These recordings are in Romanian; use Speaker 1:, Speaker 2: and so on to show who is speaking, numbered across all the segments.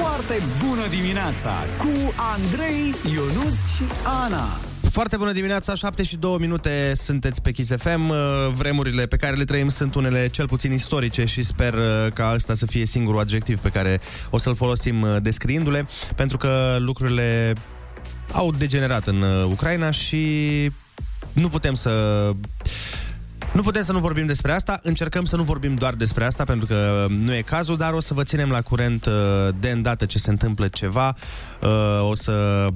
Speaker 1: Foarte bună dimineața cu Andrei, Ionus și Ana.
Speaker 2: Foarte bună dimineața, 7 și 2 minute sunteți pe Kiss FM. Uh, Vremurile pe care le trăim sunt unele cel puțin istorice și sper uh, ca ăsta să fie singurul adjectiv pe care o să-l folosim uh, descriindu-le, pentru că lucrurile au degenerat în uh, Ucraina și nu putem să nu putem să nu vorbim despre asta, încercăm să nu vorbim doar despre asta, pentru că nu e cazul, dar o să vă ținem la curent uh, de îndată ce se întâmplă ceva. Uh, O să...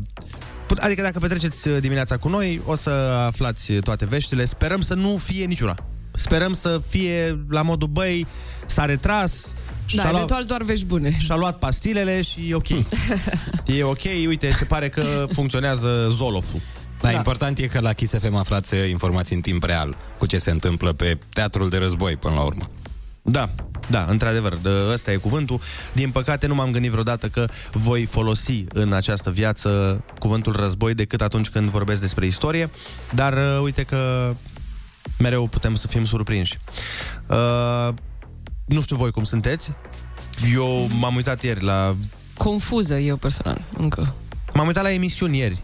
Speaker 2: Put- Adică dacă petreceți uh, dimineața cu noi, o să aflați toate veștile. Sperăm să nu fie niciuna. Sperăm să fie la modul, băi, s-a retras,
Speaker 3: Da,
Speaker 2: și-a luat,
Speaker 3: eventual doar vești bune.
Speaker 2: și-a luat pastilele și e ok. e ok, uite, se pare că funcționează Zoloful.
Speaker 4: Da, important e că la Kiss FM aflați uh, informații în timp real cu ce se întâmplă pe teatrul de război până la urmă.
Speaker 2: Da, da, într-adevăr, de- ăsta e cuvântul. Din păcate nu m-am gândit vreodată că voi folosi în această viață cuvântul război decât atunci când vorbesc despre istorie, dar uh, uite că mereu putem să fim surprinși. Uh, nu știu voi cum sunteți. Eu m-am uitat ieri la...
Speaker 3: Confuză eu personal, încă.
Speaker 2: M-am uitat la emisiuni ieri.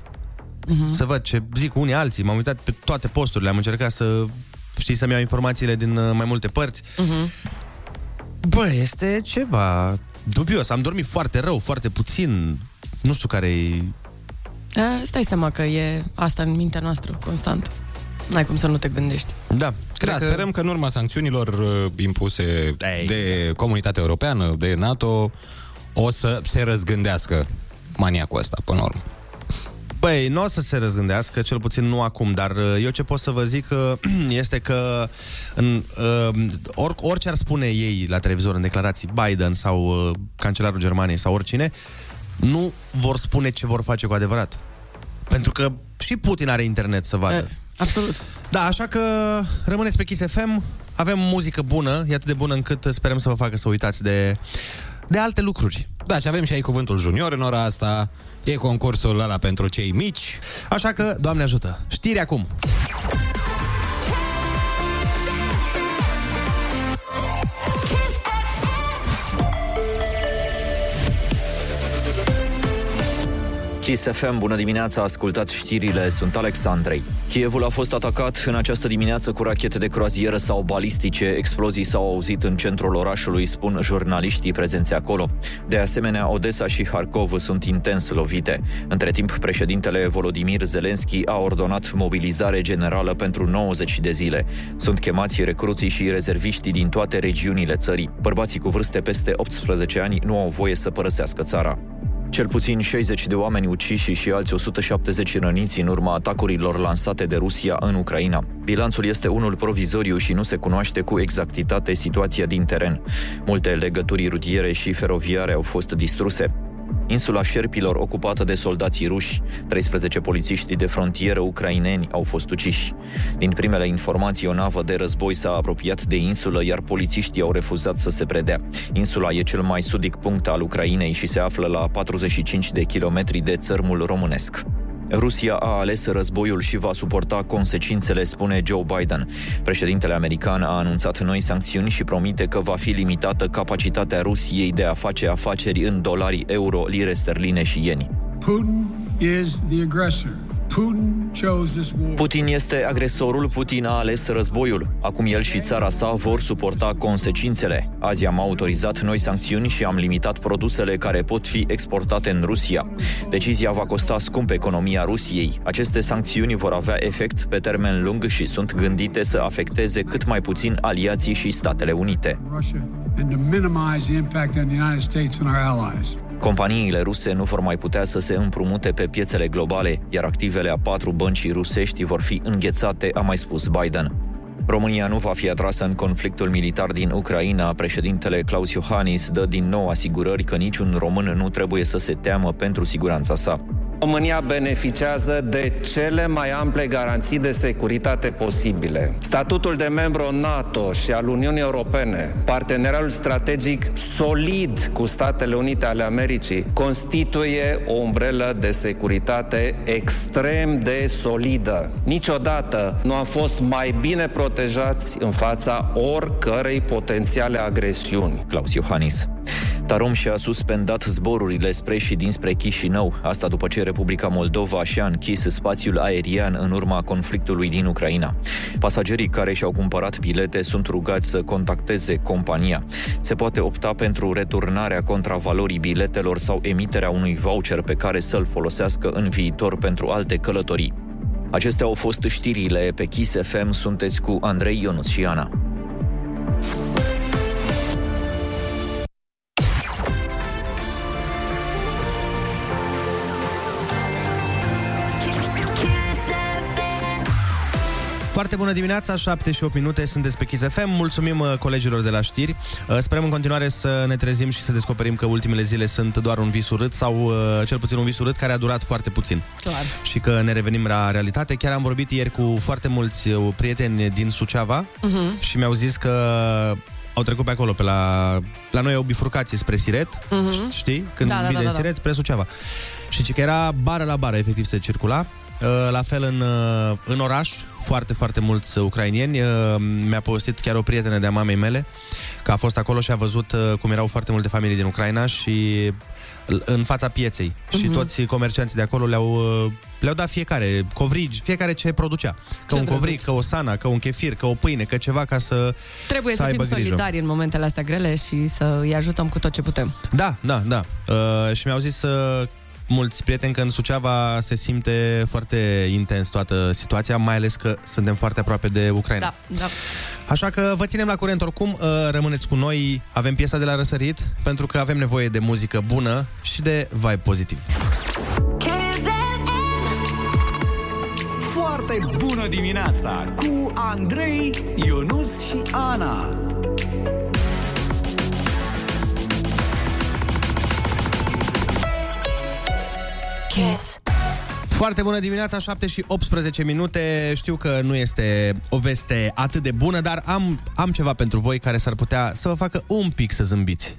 Speaker 2: Uh-huh. Să văd ce zic unii alții. M-am uitat pe toate posturile. Am încercat să știi, să-mi iau informațiile din uh, mai multe părți.
Speaker 3: Uh-huh.
Speaker 2: Bă, este ceva dubios. Am dormit foarte rău, foarte puțin. Nu știu care e...
Speaker 3: A, stai seama că e asta în mintea noastră, constant. N-ai cum să nu te gândești.
Speaker 2: Da,
Speaker 4: Cred da, că... sperăm că în urma sancțiunilor uh, impuse
Speaker 2: Ei,
Speaker 4: de comunitatea europeană, de NATO, o să se răzgândească maniacul ăsta, până la urmă.
Speaker 2: Băi, nu o să se răzgândească, cel puțin nu acum, dar uh, eu ce pot să vă zic uh, este că în, uh, or, orice ar spune ei la televizor în declarații, Biden sau uh, cancelarul Germaniei sau oricine, nu vor spune ce vor face cu adevărat. Pentru că și Putin are internet să vadă.
Speaker 3: E, absolut.
Speaker 2: Da, așa că rămâneți pe Kiss FM, avem muzică bună, e atât de bună încât sperăm să vă facă să uitați de, de alte lucruri.
Speaker 4: Da, și avem și aici cuvântul junior în ora asta. E concursul ăla pentru cei mici.
Speaker 2: Așa că, Doamne ajută, știri acum!
Speaker 5: Kiss FM, bună dimineața, ascultați știrile, sunt Alexandrei. Kievul a fost atacat în această dimineață cu rachete de croazieră sau balistice. Explozii s-au auzit în centrul orașului, spun jurnaliștii prezenți acolo. De asemenea, Odessa și Harkov sunt intens lovite. Între timp, președintele Volodimir Zelenski a ordonat mobilizare generală pentru 90 de zile. Sunt chemați recruții și rezerviștii din toate regiunile țării. Bărbații cu vârste peste 18 ani nu au voie să părăsească țara. Cel puțin 60 de oameni uciși și alți 170 răniți în urma atacurilor lansate de Rusia în Ucraina. Bilanțul este unul provizoriu și nu se cunoaște cu exactitate situația din teren. Multe legături rutiere și feroviare au fost distruse. Insula Șerpilor ocupată de soldații ruși, 13 polițiști de frontieră ucraineni au fost uciși. Din primele informații, o navă de război s-a apropiat de insulă, iar polițiștii au refuzat să se predea. Insula e cel mai sudic punct al Ucrainei și se află la 45 de kilometri de țărmul românesc. Rusia a ales războiul și va suporta consecințele, spune Joe Biden. Președintele american a anunțat noi sancțiuni și promite că va fi limitată capacitatea Rusiei de a face afaceri în dolari, euro, lire sterline și ieni.
Speaker 6: Putin is the aggressor. Putin chose this war.
Speaker 5: Putin este agresorul, Putin a ales războiul. Acum el și țara sa vor suporta consecințele. Azi am autorizat noi sancțiuni și am limitat produsele care pot fi exportate în Rusia. Decizia va costa scump economia Rusiei. Aceste sancțiuni vor avea efect pe termen lung și sunt gândite să afecteze cât mai puțin aliații și Statele Unite.
Speaker 6: Russia and to minimize the impact on the United States and our allies.
Speaker 5: Companiile ruse nu vor mai putea să se împrumute pe piețele globale, iar activele a patru bănci rusești vor fi înghețate, a mai spus Biden. România nu va fi atrasă în conflictul militar din Ucraina. Președintele Claus Iohannis dă din nou asigurări că niciun român nu trebuie să se teamă pentru siguranța sa.
Speaker 7: România beneficiază de cele mai ample garanții de securitate posibile. Statutul de membru NATO și al Uniunii Europene, partenerul strategic solid cu Statele Unite ale Americii, constituie o umbrelă de securitate extrem de solidă. Niciodată nu am fost mai bine protejați în fața oricărei potențiale agresiuni.
Speaker 5: Claus Iohannis. Tarom și-a suspendat zborurile spre și dinspre Chișinău, asta după ce Republica Moldova și-a închis spațiul aerian în urma conflictului din Ucraina. Pasagerii care și-au cumpărat bilete sunt rugați să contacteze compania. Se poate opta pentru returnarea contravalorii biletelor sau emiterea unui voucher pe care să-l folosească în viitor pentru alte călătorii. Acestea au fost știrile pe Kiss FM. Sunteți cu Andrei Ionuț și Ana.
Speaker 2: Foarte bună dimineața, 7 și 8 minute, sunteți pe Kiss FM. Mulțumim uh, colegilor de la știri. Uh, Sperăm în continuare să ne trezim și să descoperim că ultimele zile sunt doar un vis urât sau uh, cel puțin un vis urât care a durat foarte puțin.
Speaker 3: Clar.
Speaker 2: Și că ne revenim la realitate. Chiar am vorbit ieri cu foarte mulți uh, prieteni din Suceava
Speaker 3: Mhm.
Speaker 2: și mi-au zis că au trecut pe acolo, pe la, la noi au bifurcație spre Siret,
Speaker 3: Mhm.
Speaker 2: știi? Când
Speaker 3: Da, da,
Speaker 2: vii
Speaker 3: da,
Speaker 2: de
Speaker 3: da, da.
Speaker 2: Siret spre Suceava. Și zice că era bară la bară, efectiv, se circula. Uh, La fel în, uh, în oraș, foarte, foarte mulți ucrainieni. Uh, Mi-a povestit chiar o prietenă de-a mamei mele că a fost acolo și a văzut uh, cum erau foarte multe familii din Ucraina și l- în fața pieței.
Speaker 3: Mhm.
Speaker 2: Și toți comercianții de acolo le-au, uh, le-au dat fiecare covrigi, fiecare ce producea. Că
Speaker 3: Ce
Speaker 2: un covrig,
Speaker 3: drăguț.
Speaker 2: că o sana, că un chefir, că o pâine, că ceva ca să
Speaker 3: Trebuie să,
Speaker 2: să
Speaker 3: fim
Speaker 2: aibă grijă.
Speaker 3: solidari în momentele astea grele și să îi ajutăm cu tot ce putem.
Speaker 2: Da, da, da. Uh, și mi-au zis uh, mulți prieteni că în Suceava se simte foarte intens toată situația, mai ales că suntem foarte aproape de Ucraina.
Speaker 3: Da, da.
Speaker 2: Așa că vă ținem la curent oricum, uh, rămâneți cu noi, avem piesa de la răsărit, pentru că avem nevoie de muzică bună și de vibe pozitiv.
Speaker 1: Foarte bună dimineața cu Andrei, Ionus și Ana.
Speaker 3: Kiss.
Speaker 2: Foarte bună dimineața, 7 și 18 minute. Știu că nu este o veste atât de bună, dar am, am ceva pentru voi care s-ar putea să vă facă un pic să zâmbiți.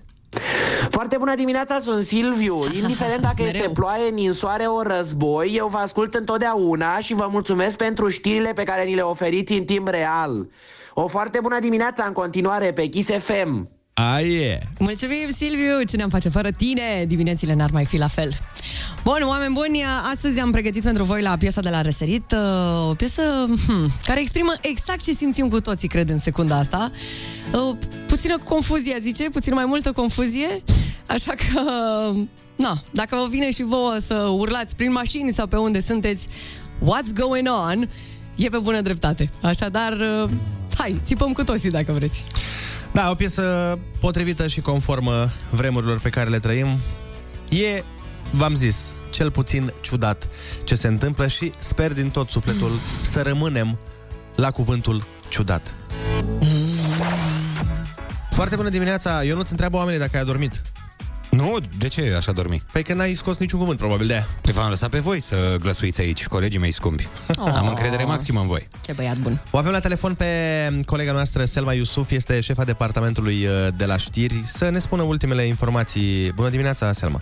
Speaker 8: Foarte bună dimineața, sunt Silviu. Indiferent dacă
Speaker 3: Mereu.
Speaker 8: este ploaie, ninsoare, o război, eu vă ascult întotdeauna și vă mulțumesc pentru știrile pe care ni le oferiți în timp real. O foarte bună dimineața în continuare pe Kiss FM.
Speaker 2: Aie!
Speaker 3: Mulțumim, Silviu! Ce ne-am face fără tine? Diminețile n-ar mai fi la fel. Bun, oameni buni, astăzi am pregătit pentru voi la piesa de la Răsărit uh, o piesă hmm, care exprimă exact ce simțim cu toții, cred, în secunda asta. Uh, Puțină confuzie, zice, puțin mai multă confuzie, așa că... Na, dacă vă vine și vouă să urlați prin mașini sau pe unde sunteți, what's going on, e pe bună dreptate. Așadar, uh, hai, țipăm cu toții dacă vreți.
Speaker 2: Da, o piesă potrivită și conformă vremurilor pe care le trăim. E, v-am zis, cel puțin ciudat ce se întâmplă și sper din tot sufletul să rămânem la cuvântul ciudat. Foarte bună dimineața! Eu nu-ți întreabă oamenii dacă ai adormit.
Speaker 4: Nu? De ce așa dormi?
Speaker 2: Păi că n-ai scos niciun cuvânt, probabil de aia.
Speaker 4: Păi v-am lăsat pe voi să glăsuiți aici, colegii mei scumpi.
Speaker 3: Oh.
Speaker 4: Am încredere maximă în voi.
Speaker 3: Ce băiat bun.
Speaker 2: O avem la telefon pe colega noastră, Selma Iusuf, este șefa departamentului uh, de la știri, să ne spună ultimele informații. Bună dimineața, Selma!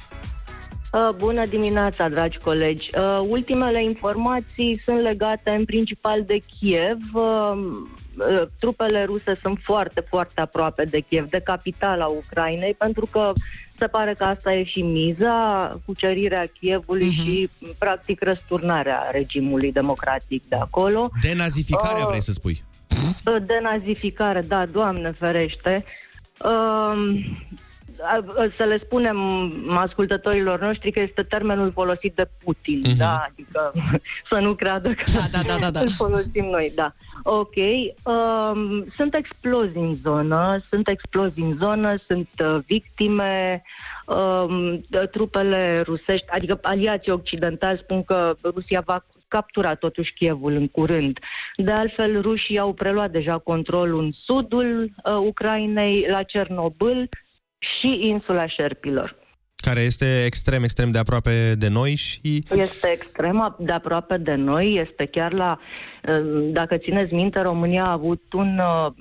Speaker 9: Uh, Bună dimineața, dragi colegi. Uh, Ultimele informații sunt legate în principal de Kiev. Uh, uh, Trupele ruse sunt foarte, foarte aproape de Kiev, de capitala Ucrainei, pentru că se pare că asta e și miza, cucerirea Kievului
Speaker 3: Mhm.
Speaker 9: și, practic, răsturnarea regimului democratic de acolo.
Speaker 2: Denazificarea,
Speaker 9: Oh.
Speaker 2: vrei să spui?
Speaker 9: Denazificare, da, Doamne ferește. Um, a- a- să le spunem ascultătorilor noștri că este termenul folosit de Putin,
Speaker 2: Mhm.
Speaker 9: da, adică să nu creadă că
Speaker 3: Da, da, da, da, da.
Speaker 9: îl folosim noi, da. Ok, um, sunt explozii în zonă, sunt explozii în zonă, sunt uh, victime, um, de- trupele rusești, adică aliații occidentali spun că Rusia va captura totuși Kievul în curând. De altfel, rușii au preluat deja controlul în sudul uh, Ucrainei, la Cernobâl și insula Șerpilor.
Speaker 2: Care este extrem, extrem de aproape de noi și...
Speaker 9: Este extrem de aproape de noi, este chiar la, uh, dacă țineți minte, România a avut un uh,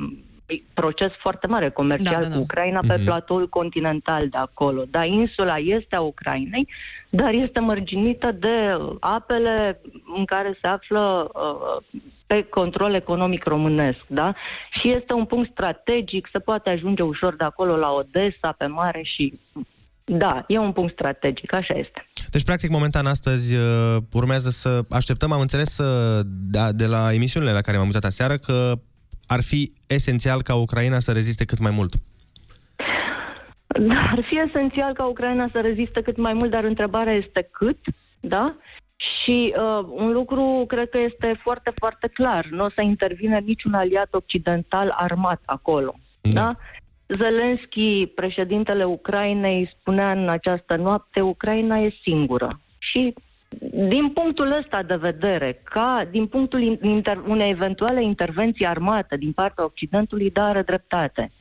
Speaker 9: proces foarte mare comercial
Speaker 3: Da, da, da.
Speaker 9: cu Ucraina pe
Speaker 2: Mhm.
Speaker 9: platoul continental de acolo. Dar insula este a Ucrainei, dar este mărginită de apele în care se află uh, pe control economic românesc, da? Și este un punct strategic, se poate ajunge ușor de acolo la Odessa, pe mare și... Da, e un punct strategic, așa este.
Speaker 2: Deci, practic, momentan, astăzi uh, urmează să așteptăm, am înțeles, uh, de, de la emisiunile la care m-am uitat aseară, că ar fi esențial ca Ucraina să reziste cât mai mult.
Speaker 9: Da, ar fi esențial ca Ucraina să reziste cât mai mult, dar întrebarea este cât, da? Și uh, un lucru cred că este foarte, foarte clar. Nu o să intervine niciun aliat occidental armat acolo. Da? da? Zelensky, președintele Ucrainei, spunea în această noapte, Ucraina e singură. Și din punctul ăsta de vedere, ca din punctul inter- unei eventuale intervenții armate din partea Occidentului, da, are dreptate.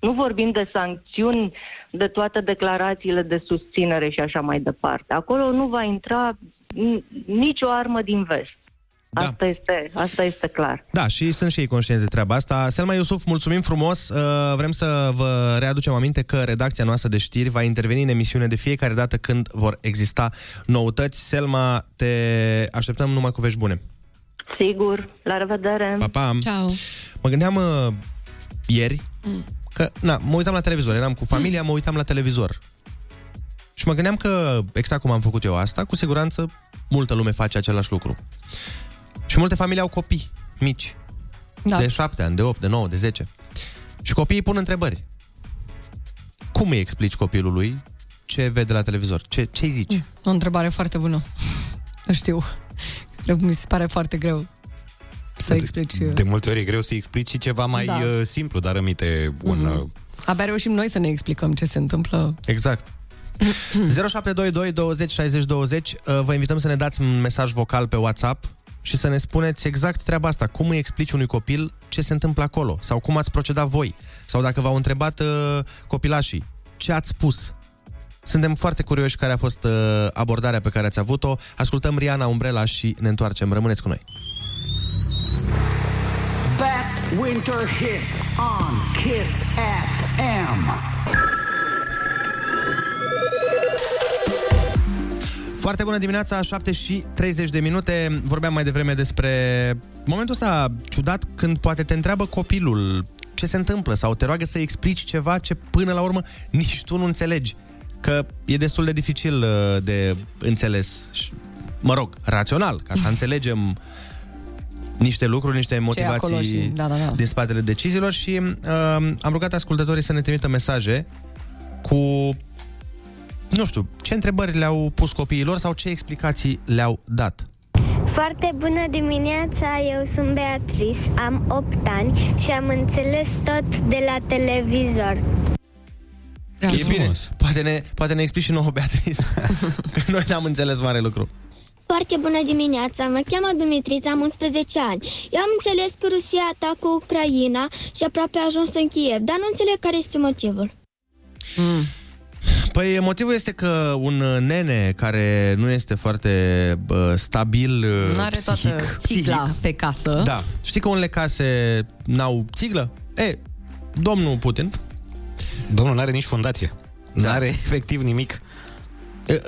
Speaker 9: Nu vorbim de sancțiuni, de toate declarațiile de susținere și așa mai departe. Acolo nu va intra nicio armă din vest. Da. Asta, este, asta este clar.
Speaker 2: Da, și sunt și ei conștienți de treaba asta. Selma Iusuf, mulțumim frumos. Uh, vrem să vă readucem aminte că redacția noastră de știri va interveni în emisiune de fiecare dată când vor exista noutăți. Selma, te așteptăm numai cu vești bune.
Speaker 9: Sigur. La revedere.
Speaker 2: Pa, pa.
Speaker 3: Ciao.
Speaker 2: Mă gândeam uh, ieri mm. că, na, mă uitam la televizor, eram cu familia, mă uitam la televizor. Și mă gândeam că, exact cum am făcut eu asta, cu siguranță multă lume face același lucru. Și multe familii au copii mici. Da. De 7 ani, de 8, de 9, de 10. Și copiii pun întrebări. Cum îi explici copilului ce vede la televizor? Ce, ce-i zici? Mm,
Speaker 3: o întrebare foarte bună. Nu știu. Mi se pare foarte greu să explici...
Speaker 4: De, de multe ori e greu să explici ceva mai da. Uh, simplu, dar rămite un... Mm-hmm.
Speaker 3: Abia reușim noi să ne explicăm ce se întâmplă.
Speaker 2: Exact. 0722 20 60 20 Vă invităm să ne dați un mesaj vocal pe WhatsApp și să ne spuneți exact treaba asta. Cum îi explici unui copil ce se întâmplă acolo? Sau cum ați procedat voi? Sau dacă v-au întrebat uh, copilașii, ce ați spus? Suntem foarte curioși care a fost uh, abordarea pe care ați avut-o. Ascultăm Riana Umbrella și ne întoarcem. Rămâneți cu noi. Best Winter Hits on Kiss FM. Foarte bună dimineața, 7 și 30 de minute. Vorbeam mai devreme despre momentul ăsta ciudat când poate te întreabă copilul ce se întâmplă sau te roagă să explici ceva ce până la urmă nici tu nu înțelegi. Că e destul de dificil uh, de înțeles. Mă rog, rațional, ca așa înțelegem niște lucruri, niște motivații și... da, da, da. din spatele deciziilor și uh, am rugat ascultătorii să ne trimită mesaje cu nu știu, ce întrebări le-au pus copiilor sau ce explicații le-au dat?
Speaker 10: Foarte bună dimineața, eu sunt Beatrice, am 8 ani și am înțeles tot de la televizor.
Speaker 2: Da. E bine, poate ne, poate ne explici și nouă, Beatrice, că noi n-am înțeles mare lucru.
Speaker 10: Foarte bună dimineața, mă cheamă Dumitrița, am 11 ani. Eu am înțeles că Rusia atacă Ucraina și aproape a ajuns în Kiev, dar nu înțeleg care este motivul.
Speaker 2: Mm. Păi motivul este că un nene care nu este foarte uh, stabil uh,
Speaker 3: Nu are psihic, toată țigla psihic, pe casă.
Speaker 2: Da. Știi că unele case n-au țiglă? E, domnul Putin...
Speaker 4: Domnul nu are nici fundație. Da. Nu are efectiv nimic.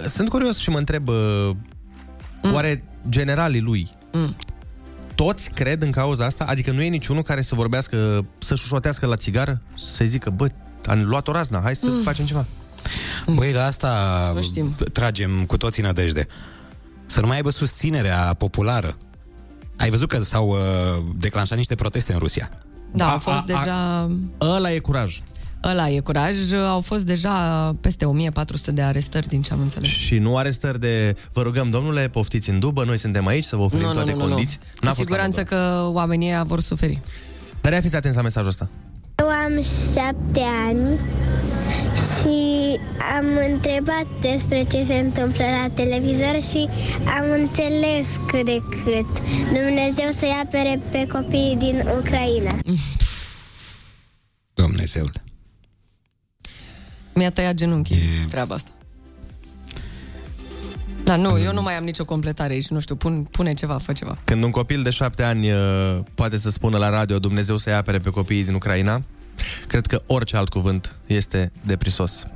Speaker 2: Sunt curios și mă întreb, uh, mm. oare generalii lui mm. toți cred în cauza asta? Adică nu e niciunul care să vorbească, să șușotească la țigară? Să zică, bă, am luat o razna, hai să mm. facem ceva.
Speaker 4: Băi, la asta tragem cu toții nădejde. Să nu mai aibă susținerea populară. Ai văzut că s-au uh, declanșat niște proteste în Rusia.
Speaker 3: Da, a, au fost a, deja...
Speaker 2: A, ăla e curaj.
Speaker 3: Ăla e curaj. Au fost deja peste 1400 de arestări, din ce am înțeles.
Speaker 2: Și nu arestări de, vă rugăm, domnule, poftiți în dubă, noi suntem aici să vă oferim nu, toate nu, nu, condiții.
Speaker 3: Nu. Cu siguranță că oamenii vor suferi.
Speaker 2: Dar fiți atenți la mesajul ăsta.
Speaker 10: Eu am șapte ani și am întrebat despre ce se întâmplă la televizor și am înțeles cât de cât. Dumnezeu să-i apere pe copiii din Ucraina.
Speaker 4: Dumnezeu.
Speaker 3: Mi-a tăiat genunchii e... treaba asta. Da, nu, eu nu mai am nicio completare aici, nu știu, pun, pune ceva, fă ceva.
Speaker 2: Când un copil de șapte ani uh, poate să spună la radio Dumnezeu să-i apere pe copiii din Ucraina, Cred că orice alt cuvânt este deprisos.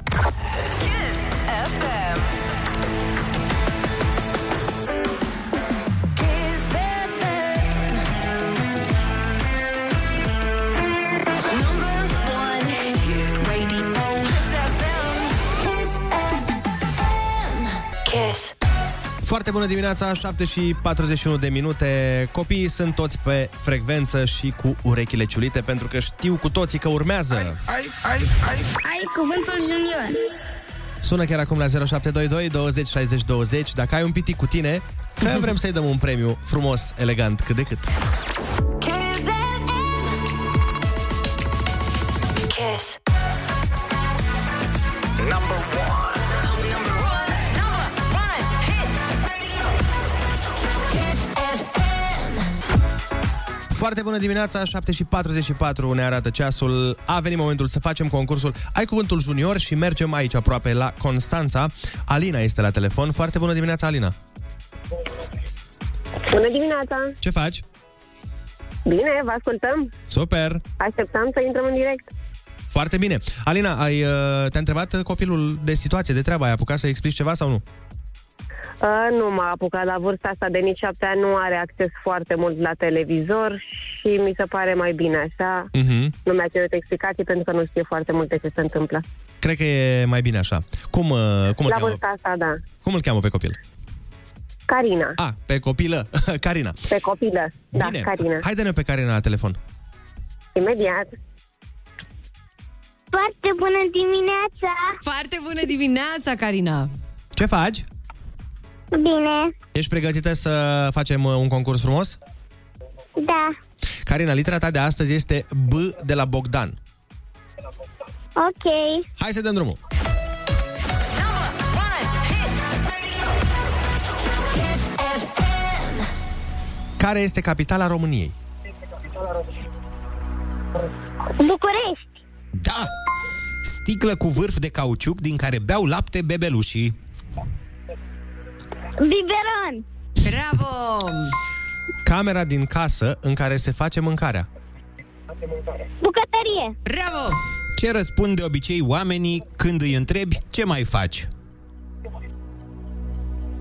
Speaker 2: Foarte bună dimineața, 7 și 41 de minute. Copiii sunt toți pe frecvență și cu urechile ciulite pentru că știu cu toții că urmează. Ai,
Speaker 10: ai, ai, ai. ai cuvântul junior.
Speaker 2: Sună chiar acum la 0722 20 60 20 Dacă ai un pitic cu tine, că vrem să-i dăm un premiu frumos, elegant, cât de cât. Foarte bună dimineața, 7 și 44 ne arată ceasul. A venit momentul să facem concursul Ai cuvântul junior și mergem aici aproape la Constanța. Alina este la telefon. Foarte bună dimineața, Alina.
Speaker 11: Bună dimineața!
Speaker 2: Ce faci?
Speaker 11: Bine, vă ascultăm.
Speaker 2: Super!
Speaker 11: Așteptam să intrăm în direct.
Speaker 2: Foarte bine. Alina, ai, uh, te-a întrebat copilul de situație, de treabă? Ai apucat să explici ceva sau nu?
Speaker 11: Uh, nu m-a apucat la vârsta asta de nici șapte ani, nu are acces foarte mult la televizor și mi se pare mai bine așa. Uh-huh. Nu mi-a cerut explicații pentru că nu știe foarte multe ce se întâmplă.
Speaker 2: Cred că e mai bine așa. Cum, uh, cum
Speaker 11: la vârsta asta, da.
Speaker 2: Cum îl cheamă pe copil?
Speaker 11: Carina.
Speaker 2: A, pe copilă. Carina.
Speaker 11: Pe copilă, da,
Speaker 2: Bine.
Speaker 11: Carina.
Speaker 2: Haide-ne pe Carina la telefon.
Speaker 11: Imediat.
Speaker 10: Foarte bună dimineața!
Speaker 3: Foarte bună dimineața, Carina!
Speaker 2: Ce faci?
Speaker 10: Bine.
Speaker 2: Ești pregătită să facem uh, un concurs frumos?
Speaker 10: Da.
Speaker 2: Carina, litera ta de astăzi este B de la Bogdan.
Speaker 10: Ok.
Speaker 2: Hai să dăm drumul. Care este capitala României?
Speaker 10: București.
Speaker 4: Da! Sticlă cu vârf de cauciuc din care beau lapte bebelușii.
Speaker 10: Biberon.
Speaker 3: Bravo!
Speaker 2: Camera din casă în care se face mâncarea.
Speaker 10: Bucătărie.
Speaker 3: Bravo!
Speaker 4: Ce răspund de obicei oamenii când îi întrebi ce mai faci?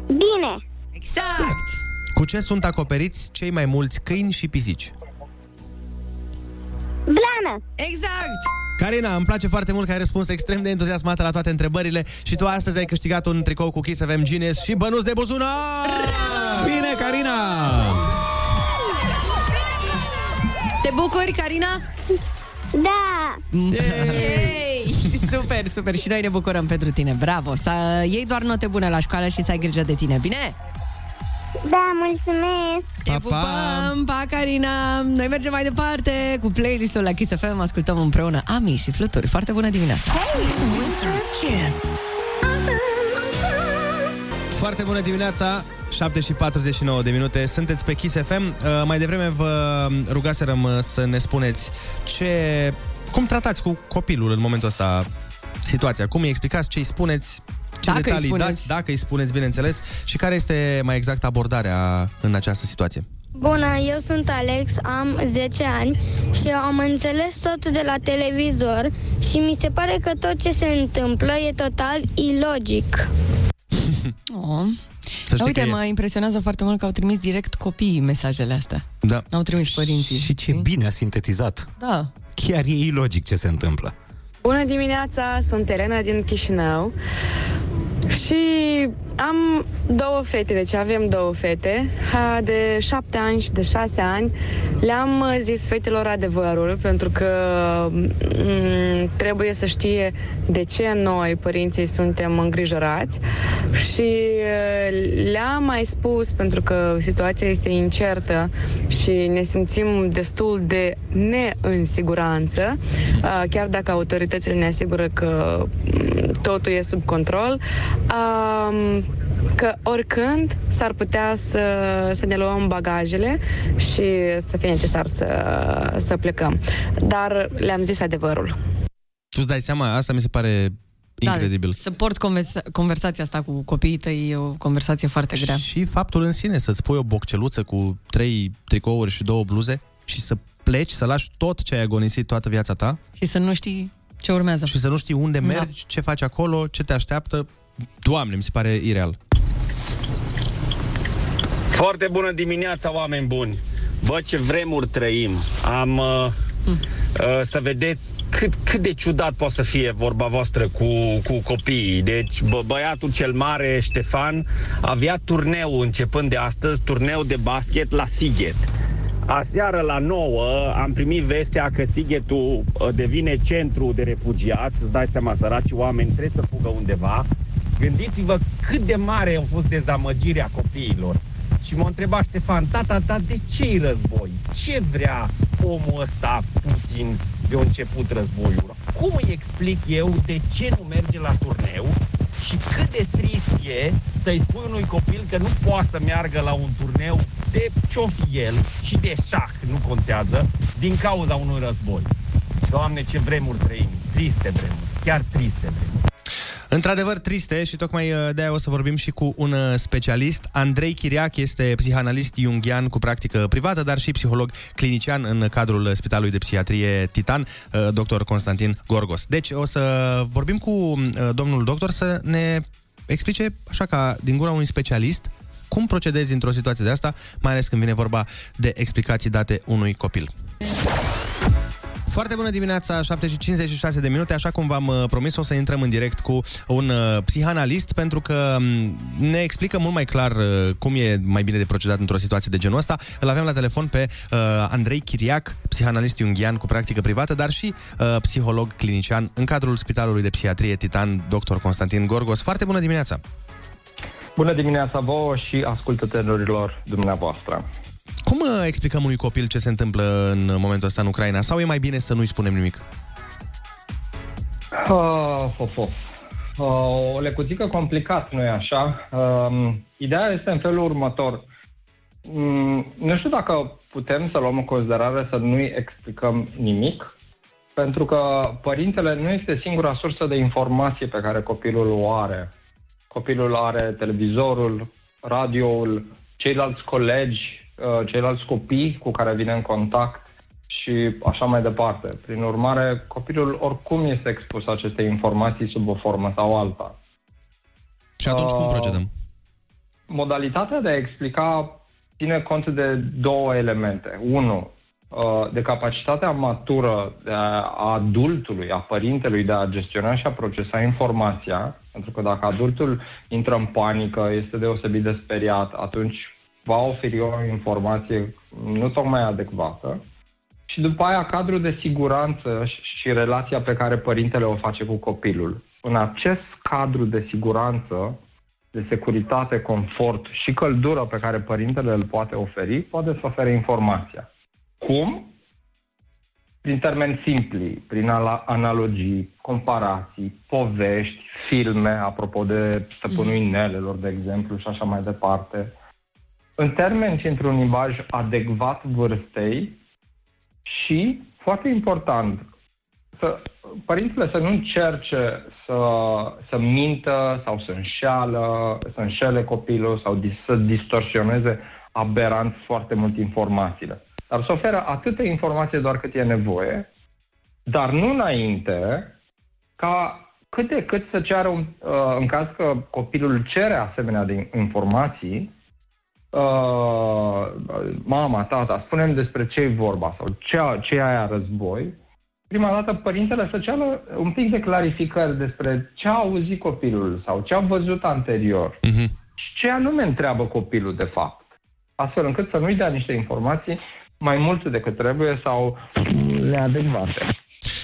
Speaker 10: Bine.
Speaker 3: Exact.
Speaker 2: Cu ce sunt acoperiți cei mai mulți câini și pisici?
Speaker 10: Blană.
Speaker 3: Exact.
Speaker 2: Carina, îmi place foarte mult că ai răspuns extrem de entuziasmată la toate întrebările și tu astăzi ai câștigat un tricou cu Kiss FM Genius și bănuț de buzunar!
Speaker 4: Bine, Carina!
Speaker 3: Te bucuri, Carina?
Speaker 10: Da!
Speaker 3: Yay! Super, super! Și noi ne bucurăm pentru tine. Bravo! Să iei doar note bune la școală și să ai grijă de tine, bine?
Speaker 10: Da, mulțumesc!
Speaker 3: Te pa, pupăm! Pa, Carina! Noi mergem mai departe cu playlistul la Kiss FM. Ascultăm împreună Ami și Fluturi. Foarte bună dimineața! Winter Kiss.
Speaker 2: Foarte bună dimineața, 7 și 49 de minute, sunteți pe Kiss FM. Uh, mai devreme vă rugaserăm uh, să ne spuneți ce, cum tratați cu copilul în momentul ăsta situația, cum îi explicați, ce îi spuneți, ce
Speaker 3: Dacă îi
Speaker 2: detalii
Speaker 3: spuneți.
Speaker 2: dați, dacă îi spuneți, bineînțeles, și care este mai exact abordarea în această situație.
Speaker 10: Bună, eu sunt Alex, am 10 ani și am înțeles totul de la televizor și mi se pare că tot ce se întâmplă e total ilogic.
Speaker 3: Oh.
Speaker 2: Să
Speaker 3: Dar
Speaker 2: știi
Speaker 3: uite,
Speaker 2: că e-
Speaker 3: mă impresionează foarte mult că au trimis direct copiii mesajele astea.
Speaker 2: Da.
Speaker 3: N-au trimis părinții.
Speaker 4: Și ce bine a sintetizat.
Speaker 3: Da.
Speaker 4: Chiar e ilogic ce se întâmplă.
Speaker 12: Bună dimineața, sunt Elena din Chișinău și am două fete, deci avem două fete. Ha, de șapte ani și de șase ani. Le-am uh, zis fetelor adevărul pentru că m- trebuie să știe de ce noi, părinții, suntem îngrijorați. Și uh, le-am mai spus pentru că situația este incertă și ne simțim destul de neînsiguranță, uh, chiar dacă autoritățile ne asigură că mm, totul e sub control, um, că oricând s-ar putea să, să ne luăm bagajele și să fie necesar să, să plecăm. Dar le-am zis adevărul.
Speaker 2: Tu îți dai seama, asta mi se pare incredibil.
Speaker 3: Da, să porți conversa- conversația asta cu copiii tăi e o conversație foarte grea.
Speaker 2: Și faptul în sine, să-ți pui o bocceluță cu trei tricouri și două bluze și să pleci, să lași tot ce ai agonisit toată viața ta
Speaker 3: Și să nu știi ce urmează.
Speaker 2: și să nu știi unde
Speaker 3: Da.
Speaker 2: mergi, ce faci acolo, ce te așteaptă. Doamne, mi se pare ireal.
Speaker 13: Foarte bună dimineața, oameni buni! Bă, ce vremuri trăim! Am... Uh, uh, să vedeți cât, cât de ciudat poate să fie vorba voastră cu, cu copiii. Deci bă, băiatul cel mare, Ștefan, avea turneu începând de astăzi, turneu de basket la Sighet. Aseară la 9 am primit vestea că Sighetul uh, devine centru de refugiați, îți dai seama, săraci oameni trebuie să fugă undeva. Gândiți-vă cât de mare a fost dezamăgirea copiilor. Și m-a întrebat Ștefan, tata, ta, de ce-i război? Ce vrea omul ăsta, Putin, de a început războiul? Cum îi explic eu de ce nu merge la turneu și cât de trist e să-i spui unui copil că nu poate să meargă la un turneu de ce fi el și de șah, nu contează, din cauza unui război. Doamne, ce vremuri trăim, triste vremuri, chiar triste vremuri.
Speaker 2: Într-adevăr triste și tocmai uh, de-aia o să vorbim și cu un uh, specialist. Andrei Chiriac este psihanalist jungian cu practică privată, dar și psiholog clinician în cadrul Spitalului de Psihiatrie Titan, uh, dr. Constantin Gorgos. Deci o să vorbim cu domnul doctor să ne explice, așa ca din gura unui specialist, cum procedezi într-o situație de asta, mai ales când vine vorba de explicații date unui copil. Foarte bună dimineața, 7 și 56 de minute, așa cum v-am uh, promis, o să intrăm în direct cu un uh, psihanalist, pentru că um, ne explică mult mai clar uh, cum e mai bine de procedat într-o situație de genul ăsta. Îl avem la telefon pe uh, Andrei Chiriac, psihanalist jungian cu practică privată, dar și uh, psiholog clinician în cadrul Spitalului de Psihiatrie Titan, dr. Constantin Gorgos. Foarte bună dimineața!
Speaker 14: Bună dimineața vouă și ascultătorilor dumneavoastră.
Speaker 2: Cum uh, explicăm unui copil ce se întâmplă în momentul ăsta în Ucraina? Sau e mai bine să nu-i spunem nimic?
Speaker 14: Uh, of, of. Uh, o lecutică complicat, nu-i așa? Uh, ideea este în felul următor. Um, nu știu dacă putem să luăm în considerare să nu-i explicăm nimic, pentru că părintele nu este singura sursă de informație pe care copilul o are. Copilul are televizorul, radioul, ceilalți colegi, Uh, ceilalți copii cu care vine în contact și așa mai departe. Prin urmare, copilul oricum este expus aceste informații sub o formă sau alta.
Speaker 2: Și atunci uh, cum procedăm?
Speaker 14: Modalitatea de a explica ține cont de două elemente. Unu, uh, de capacitatea matură a adultului, a părintelui de a gestiona și a procesa informația, pentru că dacă adultul intră în panică, este deosebit de speriat, atunci va oferi o informație nu tocmai adecvată și după aia cadrul de siguranță și relația pe care părintele o face cu copilul. În acest cadru de siguranță, de securitate, confort și căldură pe care părintele îl poate oferi, poate să ofere informația. Cum? Prin termeni simpli, prin analogii, comparații, povești, filme, apropo de stăpânul inelelor, de exemplu, și așa mai departe, în termeni și într-un limbaj adecvat vârstei și, foarte important, să, părintele să nu încerce să, să mintă sau să înșeală, să înșele copilul sau să distorsioneze aberant foarte mult informațiile. Dar să oferă atâta informație doar cât e nevoie, dar nu înainte ca cât de cât să ceară, un, uh, în caz că copilul cere asemenea de informații, uh, mama, tata, spunem despre ce e vorba sau ce, ce e aia război, prima dată părintele să ceală un pic de clarificări despre ce a auzit copilul sau ce a văzut anterior uh-huh. și ce anume întreabă copilul de fapt. Astfel încât să nu-i dea niște informații mai multe decât trebuie sau neadecvate.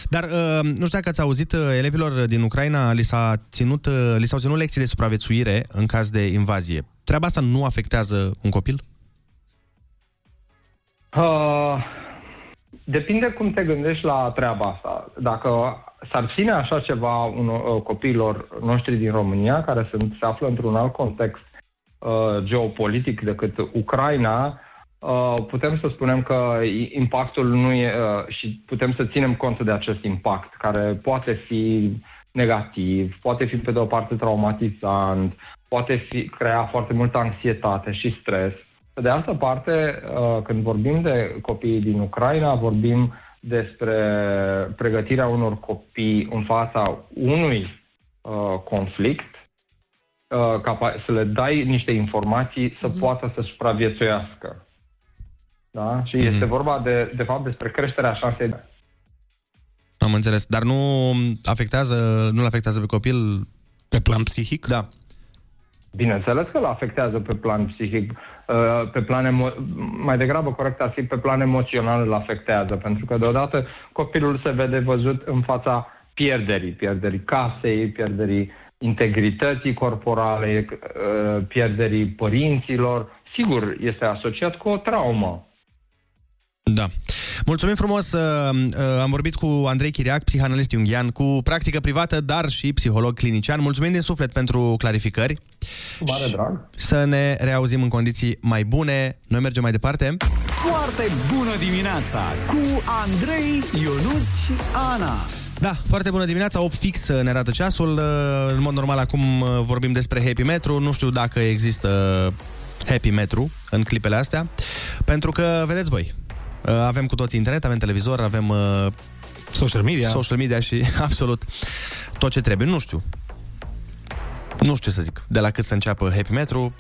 Speaker 2: Dar uh, nu știu dacă ați auzit, uh, elevilor din Ucraina li, s-a ținut, uh, li s-au ținut lecții de supraviețuire în caz de invazie. Treaba asta nu afectează un copil?
Speaker 14: Uh, depinde cum te gândești la treaba asta. Dacă s-ar ține așa ceva un, uh, copiilor noștri din România, care sunt, se află într-un alt context uh, geopolitic decât Ucraina, uh, putem să spunem că impactul nu e uh, și putem să ținem cont de acest impact, care poate fi negativ, poate fi pe de o parte traumatizant, poate fi, crea foarte multă anxietate și stres. Pe de altă parte, uh, când vorbim de copiii din Ucraina, vorbim despre pregătirea unor copii în fața unui uh, conflict, uh, să le dai niște informații să mm-hmm. poată să supraviețuiască. Da? Și mm-hmm. este vorba de, de fapt despre creșterea șansei
Speaker 2: Am înțeles. Dar nu afectează, nu-l afectează pe copil...
Speaker 4: Pe plan psihic?
Speaker 2: Da.
Speaker 14: Bineînțeles că îl afectează pe plan psihic, uh, pe plan emo- mai degrabă corect ar fi pe plan emoțional îl afectează, pentru că deodată copilul se vede văzut în fața pierderii, pierderii casei, pierderii integrității corporale, uh, pierderii părinților. Sigur, este asociat cu o traumă.
Speaker 2: Da. Mulțumim frumos! uh, uh, Am vorbit cu Andrei Chiriac, psihanalist junghian, cu practică privată, dar și psiholog clinician. Mulțumim din suflet pentru clarificări.
Speaker 14: Cu mare drag.
Speaker 2: Să ne reauzim în condiții mai bune. Noi mergem mai departe.
Speaker 1: Foarte bună dimineața cu Andrei, Ionus și Ana.
Speaker 2: Da, foarte bună dimineața, 8 fix uh, ne arată ceasul. Uh, În mod normal acum uh, vorbim despre Happy Metru. Nu știu dacă există Happy Metru în clipele astea. Pentru că, vedeți voi, uh, avem cu toții internet, avem televizor, avem uh,
Speaker 4: social media.
Speaker 2: Social media și absolut tot ce trebuie. Nu știu. Nu știu ce să zic. De la cât să înceapă Happy Metru,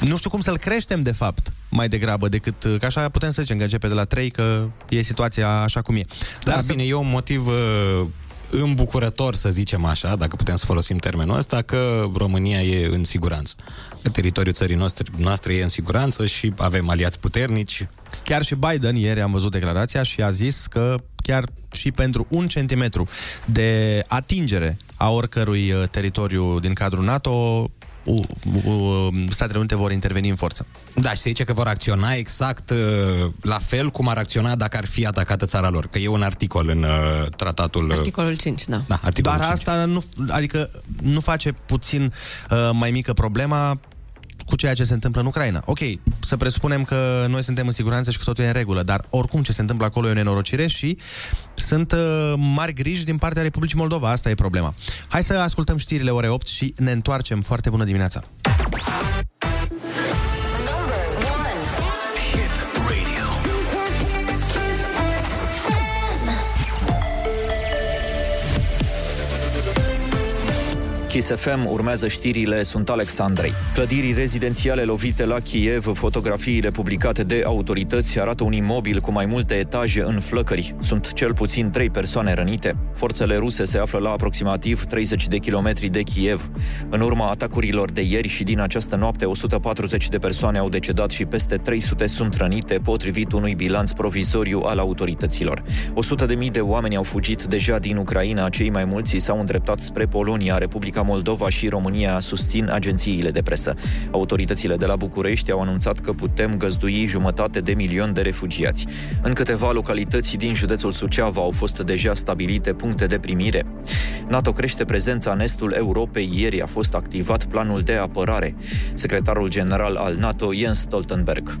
Speaker 2: nu știu cum să-l creștem, de fapt, mai degrabă decât... Că așa putem să zicem că începe de la 3, că e situația așa cum e.
Speaker 4: Da, Dar bine, e un motiv uh, îmbucurător, să zicem așa, dacă putem să folosim termenul ăsta, că România e în siguranță. Că teritoriul țării noastre, noastre e în siguranță și avem aliați puternici.
Speaker 2: Chiar și Biden, ieri am văzut declarația și a zis că chiar și pentru un centimetru de atingere a oricărui uh, teritoriu din cadrul NATO, u- u- Statele Unite vor interveni în forță.
Speaker 4: Da, și se zice că vor acționa exact uh, la fel cum ar acționa dacă ar fi atacată țara lor. Că e un articol în uh, tratatul... Uh,
Speaker 3: Articolul 5, da.
Speaker 4: Da, articolul
Speaker 2: Dar
Speaker 4: 5.
Speaker 2: asta nu, adică nu face puțin uh, mai mică problema cu ceea ce se întâmplă în Ucraina. Ok, să presupunem că noi suntem în siguranță și că totul e în regulă, dar oricum ce se întâmplă acolo e o nenorocire și sunt uh, mari griji din partea Republicii Moldova. Asta e problema. Hai să ascultăm știrile ore 8 și ne întoarcem. Foarte bună dimineața!
Speaker 5: Kiss FM urmează știrile, sunt Alexandrei. Clădirii rezidențiale lovite la Kiev, fotografiile publicate de autorități arată un imobil cu mai multe etaje în flăcări. Sunt cel puțin trei persoane rănite. Forțele ruse se află la aproximativ 30 de kilometri de Kiev. În urma atacurilor de ieri și din această noapte, 140 de persoane au decedat și peste 300 sunt rănite, potrivit unui bilanț provizoriu al autorităților. 100 de mii de oameni au fugit deja din Ucraina, cei mai mulți s-au îndreptat spre Polonia, Republica Moldova și România susțin agențiile de presă. Autoritățile de la București au anunțat că putem găzdui jumătate de milion de refugiați. În câteva localități din județul Suceava au fost deja stabilite puncte de primire. NATO crește prezența în estul Europei. Ieri a fost activat planul de apărare. Secretarul general al NATO, Jens Stoltenberg.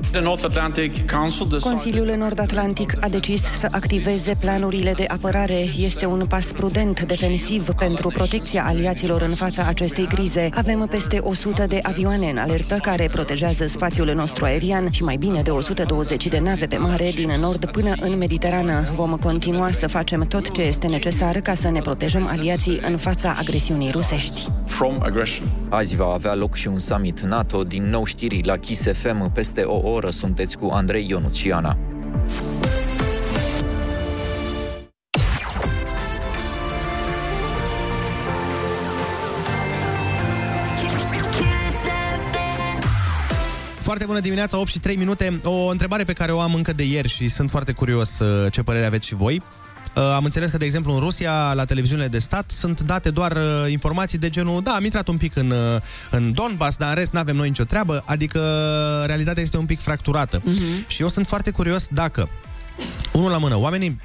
Speaker 15: Consiliul Nord-Atlantic a decis să activeze planurile de apărare. Este un pas prudent defensiv pentru protecția aliaților în fața acestei crize. Avem peste 100 de avioane în alertă care protejează spațiul nostru aerian și mai bine de 120 de nave pe mare din nord până în Mediterană. Vom continua să facem tot ce este necesar ca să ne protejăm aliații în fața agresiunii rusești.
Speaker 5: Azi va avea loc și un summit NATO. Din nou știri la Kiss FM. Peste o oră sunteți cu Andrei Ionuț
Speaker 2: Foarte bună dimineața, 8 și 3 minute. O întrebare pe care o am încă de ieri și sunt foarte curios uh, ce părere aveți și voi. Uh, Am înțeles că, de exemplu, în Rusia, la televiziunile de stat, sunt date doar uh, informații de genul, da, am intrat un pic în, uh, în Donbass, dar în rest n-avem noi nicio treabă, adică realitatea este un pic fracturată. Uh-huh. Și eu sunt foarte curios dacă, unul la mână, oamenii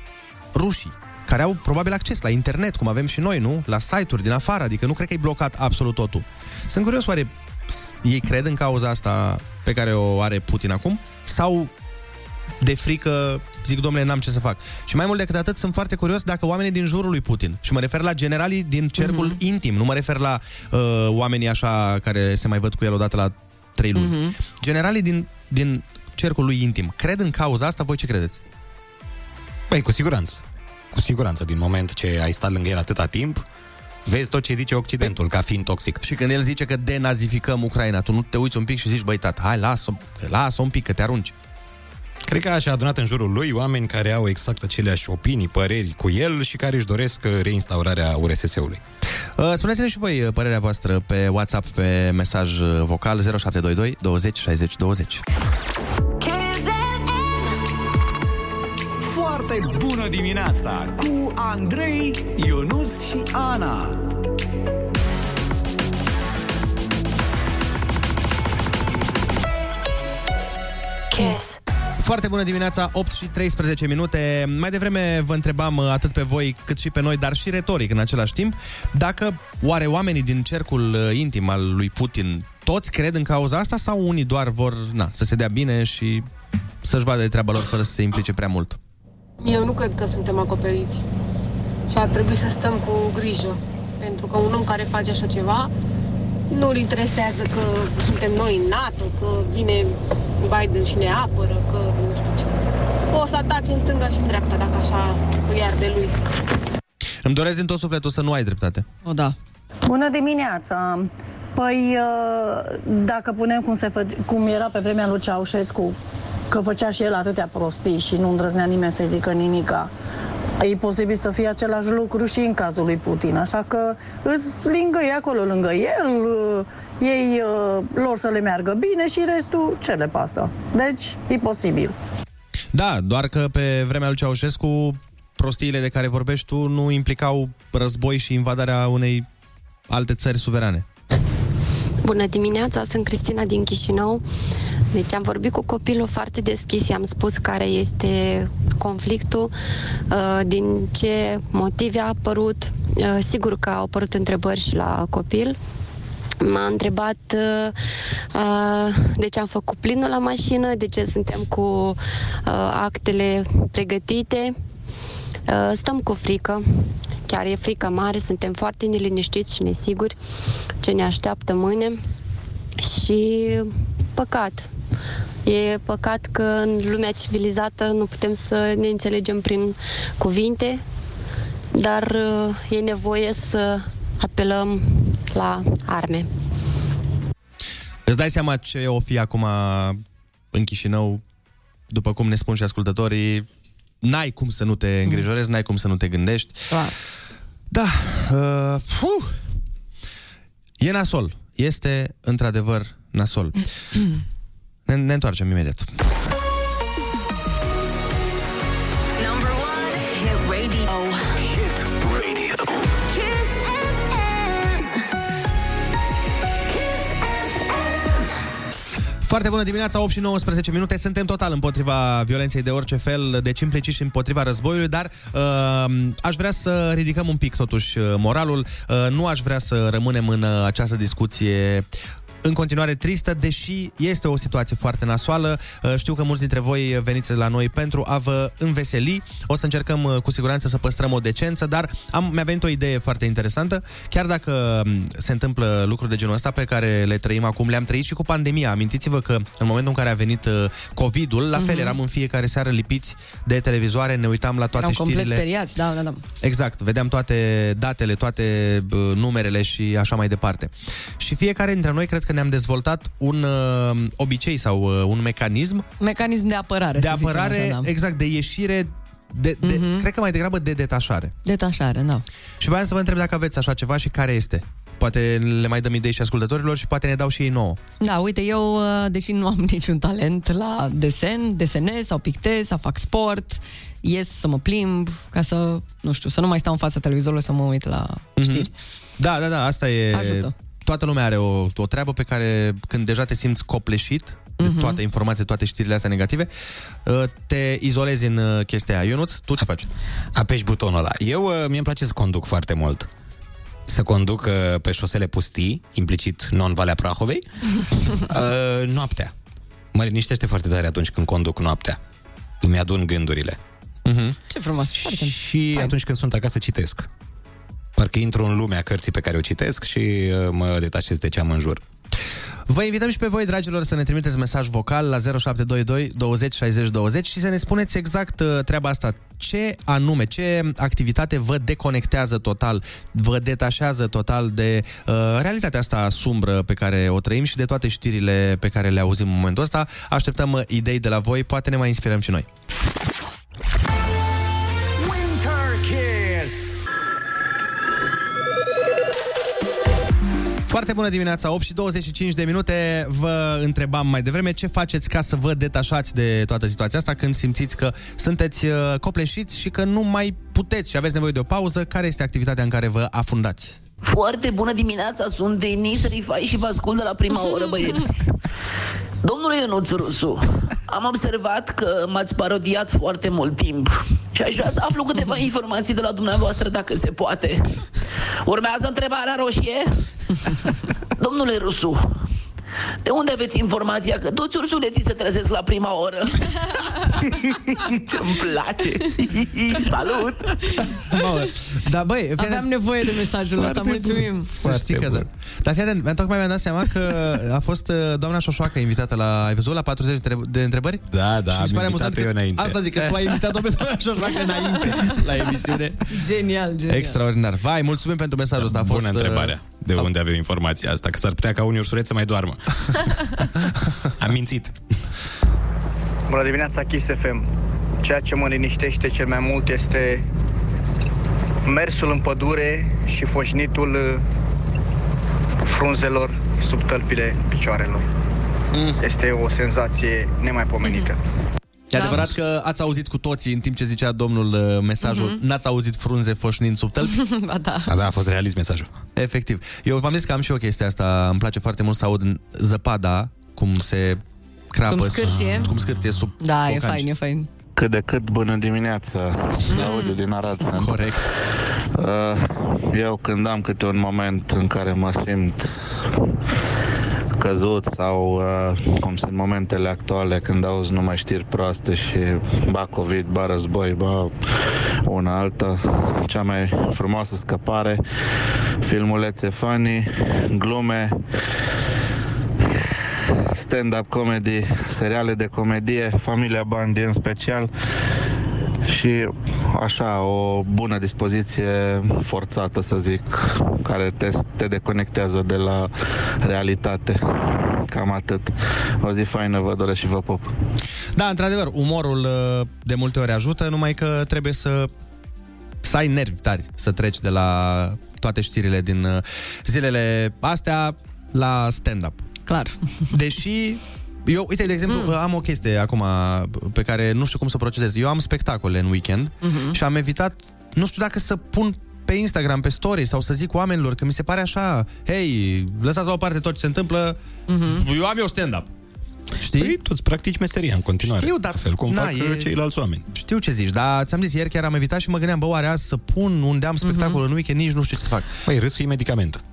Speaker 2: rușii, care au probabil acces la internet, cum avem și noi, nu? La site-uri din afară, adică nu cred că e blocat absolut totul. Sunt curios, oare s- ei cred în cauza asta pe care o are Putin acum? Sau de frică zic, domnule, n-am ce să fac. Și mai mult decât atât, sunt foarte curios dacă oamenii din jurul lui Putin, și mă refer la generalii din cercul uh-huh. intim, nu mă refer la uh, oamenii așa care se mai văd cu el odată la trei luni. Uh-huh. Generalii din, din cercul lui intim, cred în cauza asta? Voi ce credeți?
Speaker 4: Păi, cu siguranță. Cu siguranță, din moment ce ai stat lângă el atâta timp, vezi tot ce zice Occidentul ca fiind toxic.
Speaker 2: Și când el zice că denazificăm Ucraina, tu nu te uiți un pic și zici, băi, tată, hai, lasă-o, lasă un pic, că te arunci.
Speaker 4: Cred că așa a adunat în jurul lui oameni care au exact aceleași opinii, păreri cu el și care își doresc uh, reinstaurarea URSS-ului.
Speaker 2: Uh, Spuneți-ne și voi uh, părerea voastră pe WhatsApp, pe mesaj uh, vocal 0722 20 60 20.
Speaker 1: Foarte bună dimineața cu Andrei, Ionus și Ana.
Speaker 3: Kiss.
Speaker 2: Foarte bună dimineața, 8 și 13 minute. Mai devreme vă întrebam uh, atât pe voi cât și pe noi, dar și retoric în același timp, dacă oare oamenii din cercul uh, intim al lui Putin toți cred în cauza asta sau unii doar vor na, să se dea bine și să-și vadă de treaba lor fără să se implice prea mult?
Speaker 16: Eu nu cred că suntem acoperiți și ar trebui să stăm cu grijă, pentru că un om care face așa ceva nu îl interesează că suntem noi în NATO, că vine Biden și ne apără, că nu știu ce. O să atace în stânga și în dreapta, dacă așa îi arde lui.
Speaker 2: Îmi doresc din tot sufletul să nu ai dreptate.
Speaker 3: O, da.
Speaker 17: Bună dimineața! Păi, uh, dacă punem cum, se fă, cum era pe vremea lui Ceaușescu, că făcea și el atâtea prostii și nu îndrăznea nimeni să zică nimica, e posibil să fie același lucru și în cazul lui Putin. Așa că îs lângă ei, acolo lângă el, uh, ei uh, lor să le meargă bine și restul ce le pasă. Deci, e posibil.
Speaker 2: Da, doar că pe vremea lui Ceaușescu prostiile de care vorbești tu nu implicau război și invadarea unei alte țări suverane.
Speaker 18: Bună dimineața, sunt Cristina din Chișinău. Deci am vorbit cu copilul foarte deschis, i-am spus care este conflictul, uh, din ce motive a apărut. Uh, Sigur că au apărut întrebări și la copil. M-a întrebat uh, uh, de ce am făcut plinul la mașină, de ce suntem cu uh, actele pregătite. Uh, stăm cu frică, chiar e frică mare, suntem foarte neliniștiți și nesiguri ce ne așteaptă mâine și păcat. E păcat că în lumea civilizată nu putem să ne înțelegem prin cuvinte, dar uh, e nevoie să apelăm la arme.
Speaker 2: Îți dai seama ce o fi acum în Chișinău, după cum ne spun și ascultătorii, n-ai cum să nu te îngrijorezi, n-ai cum să nu te gândești.
Speaker 3: Clar.
Speaker 2: Da, uh, puh. e nasol. Este într-adevăr nasol. ne, ne întoarcem imediat.
Speaker 19: Number one, hit radio. Hit radio. Kiss FM. Kiss FM.
Speaker 2: Foarte bună dimineața, 8 și 19 minute. Suntem total împotriva violenței de orice fel, deci implicit și împotriva războiului, dar uh, aș vrea să ridicăm un pic totuși uh, moralul. Uh, nu aș vrea să rămânem în uh, această discuție în continuare tristă, deși este o situație foarte nasoală. Uh, Știu că mulți dintre voi veniți la noi pentru a vă înveseli. O să încercăm uh, cu siguranță să păstrăm o decență, dar am, mi-a venit o idee foarte interesantă. Chiar dacă m, se întâmplă lucruri de genul ăsta pe care le trăim acum, le-am trăit și cu pandemia. Amintiți-vă că în momentul în care a venit uh, COVID-ul, la fel
Speaker 3: Mhm.
Speaker 2: eram în fiecare seară lipiți de televizoare, ne uitam la toate
Speaker 3: Eram complet
Speaker 2: știrile.
Speaker 3: speriați, da, da, da.
Speaker 2: Exact, vedeam toate datele, toate bă, numerele și așa mai departe. Și fiecare dintre noi cred că ne-am dezvoltat un uh, obicei sau uh, un mecanism
Speaker 3: Mecanism de apărare,
Speaker 2: de
Speaker 3: să zicem
Speaker 2: apărare,
Speaker 3: așa, da.
Speaker 2: exact, de ieșire, de, de,
Speaker 3: Mhm.
Speaker 2: cred că mai degrabă de detașare.
Speaker 3: Detașare, da.
Speaker 2: Și voiam să vă întreb dacă aveți așa ceva și care este. Poate le mai dăm idei și ascultătorilor și poate ne dau și ei nouă.
Speaker 3: Da, uite, eu, uh, deși nu am niciun talent la desen, desenez sau pictez sau fac sport, ies să mă plimb, ca să, nu știu, să nu mai stau în fața televizorului să mă uit la știri.
Speaker 2: Da, da, da, asta e...
Speaker 3: Ajută.
Speaker 2: Toată lumea are o, o treabă pe care când deja te simți copleșit de
Speaker 3: Mhm.
Speaker 2: toate informațiile, toate știrile astea negative, uh, te izolezi în uh, chestia aia. Ionuț, tu ce faci?
Speaker 4: Apeși butonul ăla. Eu, uh, mie îmi place să conduc foarte mult. Să conduc uh, pe șosele pustii, implicit non-Valea Prahovei, uh, noaptea. Mă liniștește foarte tare atunci când conduc noaptea. Îmi adun gândurile.
Speaker 2: Uh-huh.
Speaker 3: Ce frumos, foarte.
Speaker 4: Și atunci când sunt acasă citesc. Parcă intru în lumea cărții pe care o citesc și uh, mă detașez de ce am în jur.
Speaker 2: Vă invităm și pe voi, dragilor, să ne trimiteți mesaj vocal la 0722 20 60 20 și să ne spuneți exact uh, treaba asta. Ce anume, ce activitate vă deconectează total, vă detașează total de uh, realitatea asta sumbră pe care o trăim și de toate știrile pe care le auzim în momentul ăsta. Așteptăm uh, idei de la voi, poate ne mai inspirăm și noi. Foarte bună dimineața, 8 și 25 de minute. Vă întrebam mai devreme ce faceți ca să vă detașați de toată situația asta când simțiți că sunteți uh, copleșiți și că nu mai puteți și aveți nevoie de o pauză. Care este activitatea în care vă afundați?
Speaker 20: Foarte bună dimineața, sunt Denis Rifai și vă ascult de la prima oră, băieți. Domnule Ionuț Rusu, am observat că m-ați parodiat foarte mult timp și aș vrea să aflu câteva informații de la dumneavoastră, dacă se poate. Urmează întrebarea roșie? Domnule Rusu, de unde aveți informația că toți ursuleții se trezesc la prima oră? Ce-mi place! Salut!
Speaker 2: Bă, da, băi, fii
Speaker 3: Aveam
Speaker 2: atent.
Speaker 3: nevoie de mesajul ăsta, mulțumim.
Speaker 2: Să știi că da. Dar fii atent, tocmai mi-am dat seama că a fost uh, doamna Șoșoacă invitată la, ai văzut, la 40 de întreb- de întrebări?
Speaker 4: Da, da,
Speaker 2: Și mi
Speaker 4: am
Speaker 2: se pare
Speaker 4: invitat
Speaker 2: amuzant
Speaker 4: eu
Speaker 2: că-
Speaker 4: înainte.
Speaker 2: Asta zic, că tu ai invitat-o pe doamna Șoșoacă înainte la emisiune.
Speaker 3: Genial, genial.
Speaker 2: Extraordinar. Vai, mulțumim pentru mesajul ăsta. A fost,
Speaker 4: Bună
Speaker 2: uh,
Speaker 4: întrebarea. De unde avem informația asta? Că s-ar putea ca unii ursuleți să mai doarmă. Am mințit.
Speaker 21: Bună dimineața, Kiss FM. Ceea ce mă liniștește cel mai mult este mersul în pădure și foșnitul uh, frunzelor sub tălpile picioarelor. Este o senzație nemaipomenită.
Speaker 2: E adevărat că ați auzit cu toții în timp ce zicea domnul uh, mesajul,
Speaker 3: Mhm.
Speaker 2: n-ați auzit frunze foșnind sub tălpi?
Speaker 3: ba da.
Speaker 4: A, da, a fost realist mesajul.
Speaker 2: Efectiv. Eu v-am zis că am și eu chestia asta, îmi place foarte mult să aud în zăpada cum se crapă,
Speaker 3: Cum scârție.
Speaker 2: cum scârție sub
Speaker 3: Da, e
Speaker 2: bocanci.
Speaker 3: fain, e fain.
Speaker 22: Cât de cât bună dimineața, Claudiu din Arad sunt.
Speaker 2: Corect.
Speaker 22: Eu când am câte un moment în care mă simt căzut sau uh, cum sunt momentele actuale când auzi numai știri proaste și ba COVID, ba război, ba una alta, cea mai frumoasă scăpare, filmulețe funny, glume, stand-up comedy, seriale de comedie, Familia Bandi în special și așa o bună dispoziție forțată să zic care te, te deconectează de la realitate cam atât o zi faină vă doresc și vă pop
Speaker 2: Da, într-adevăr, umorul uh, de multe ori ajută, numai că trebuie să să ai nervi tari să treci de la toate știrile din uh, zilele astea la stand-up.
Speaker 3: Clar.
Speaker 2: Deși eu, uite, de exemplu, mm. am o chestie acum pe care nu știu cum să procedez. Eu am spectacole în weekend
Speaker 3: Mhm.
Speaker 2: și am evitat, nu știu dacă să pun pe Instagram, pe story sau să zic oamenilor că mi se pare așa, hei, lăsați la o parte tot ce se întâmplă,
Speaker 3: Mhm.
Speaker 2: eu am eu stand-up. Știi?
Speaker 4: Păi, tu îți practici meseria în continuare.
Speaker 2: Știu, dar...
Speaker 4: La fel cum
Speaker 2: na,
Speaker 4: fac e... ceilalți oameni.
Speaker 2: Știu ce zici, dar ți-am zis, ieri chiar am evitat și mă gândeam, bă, oare azi să pun unde am spectacol în weekend, nici nu știu ce să fac.
Speaker 4: Păi, râsul e medicament.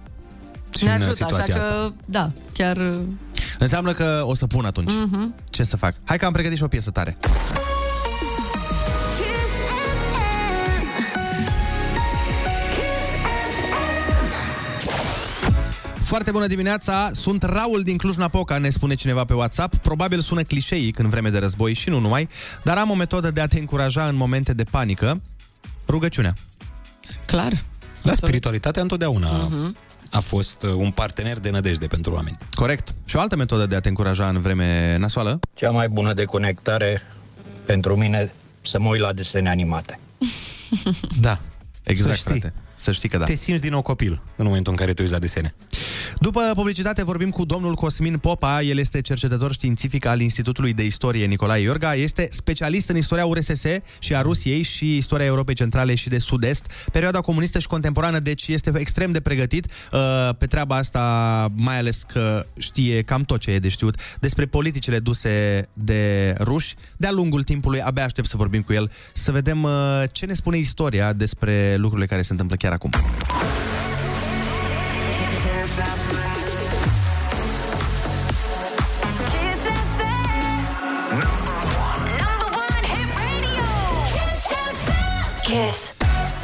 Speaker 4: Și
Speaker 3: Ne
Speaker 4: în
Speaker 3: ajută, așa
Speaker 4: situația
Speaker 3: că,
Speaker 4: asta.
Speaker 3: da, chiar...
Speaker 2: Înseamnă că o să pun atunci.
Speaker 3: Mhm.
Speaker 2: Ce să fac? Hai că am pregătit și o piesă tare. Foarte bună dimineața, sunt Raul din Cluj-Napoca, ne spune cineva pe WhatsApp. Probabil sună clișeic în vreme de război și nu numai, dar am o metodă de a te încuraja în momente de panică. Rugăciunea.
Speaker 3: Clar.
Speaker 4: Da, spiritualitatea întotdeauna
Speaker 3: Mhm.
Speaker 4: A fost uh, un partener de nădejde pentru oameni.
Speaker 2: Corect. Și o altă metodă de a te încuraja în vreme nasoală?
Speaker 23: Cea mai bună deconectare pentru mine să mă uit la desene animate.
Speaker 2: Da, exact,
Speaker 4: Să știi.
Speaker 2: frate. Să știi că da.
Speaker 4: Te simți din nou copil în momentul în care te uiți la desene.
Speaker 2: După publicitate vorbim cu domnul Cosmin Popa, el este cercetător științific al Institutului de Istorie Nicolae Iorga, este specialist în istoria URSS și a Rusiei și istoria Europei Centrale și de Sud-Est, perioada comunistă și contemporană, deci este extrem de pregătit uh, pe treaba asta, mai ales că știe cam tot ce e de știut despre politicile duse de ruși de-a lungul timpului. Abia aștept să vorbim cu el, să vedem uh, ce ne spune istoria despre lucrurile care se întâmplă chiar acum.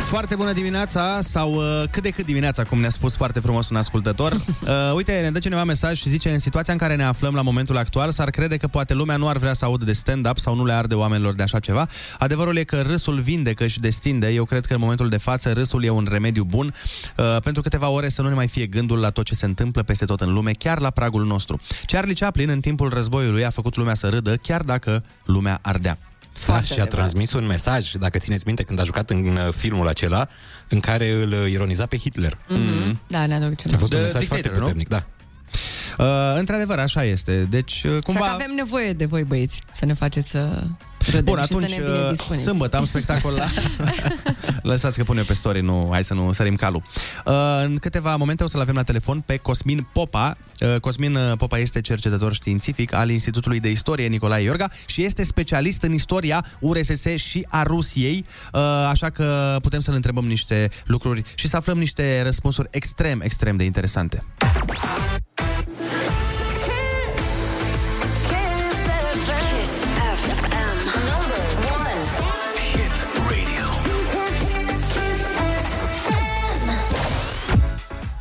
Speaker 2: Foarte bună dimineața, sau uh, cât de cât dimineața, cum ne-a spus foarte frumos un ascultător. Uh, uite, ne dă cineva mesaj și zice, în situația în care ne aflăm la momentul actual, s-ar crede că poate lumea nu ar vrea să audă de stand-up sau nu le arde oamenilor de așa ceva. Adevărul e că râsul vindecă și destinde. Eu cred că în momentul de față râsul e un remediu bun uh, pentru câteva ore să nu ne mai fie gândul la tot ce se întâmplă peste tot în lume, chiar la pragul nostru. Charlie Chaplin, în timpul războiului, a făcut lumea să râdă, chiar dacă lumea ardea.
Speaker 4: Da, și a transmis un mesaj, dacă țineți minte, când a jucat în uh, filmul acela, în care îl uh, ironiza pe Hitler.
Speaker 3: Mm-hmm. Da, ne aducem.
Speaker 4: A fost un
Speaker 2: The
Speaker 4: mesaj foarte
Speaker 2: Dictator, nu?
Speaker 4: puternic, da.
Speaker 2: Uh, într-adevăr, așa este. Deci, uh,
Speaker 3: Cumva...
Speaker 2: cumva...
Speaker 3: Așa că avem nevoie de voi, băieți, să ne faceți să râdem
Speaker 2: Bun,
Speaker 3: și
Speaker 2: atunci,
Speaker 3: să ne bine
Speaker 2: uh,
Speaker 3: dispuneți.
Speaker 2: sâmbătă am spectacol la... Lăsați că pun eu pe story, nu, hai să nu sărim calul. Uh, în câteva momente o să-l avem la telefon pe Cosmin Popa. Uh, Cosmin uh, Popa este cercetător științific al Institutului de Istorie Nicolae Iorga și este specialist în istoria URSS și a Rusiei, uh, așa că putem să-l întrebăm niște lucruri și să aflăm niște răspunsuri extrem, extrem de interesante.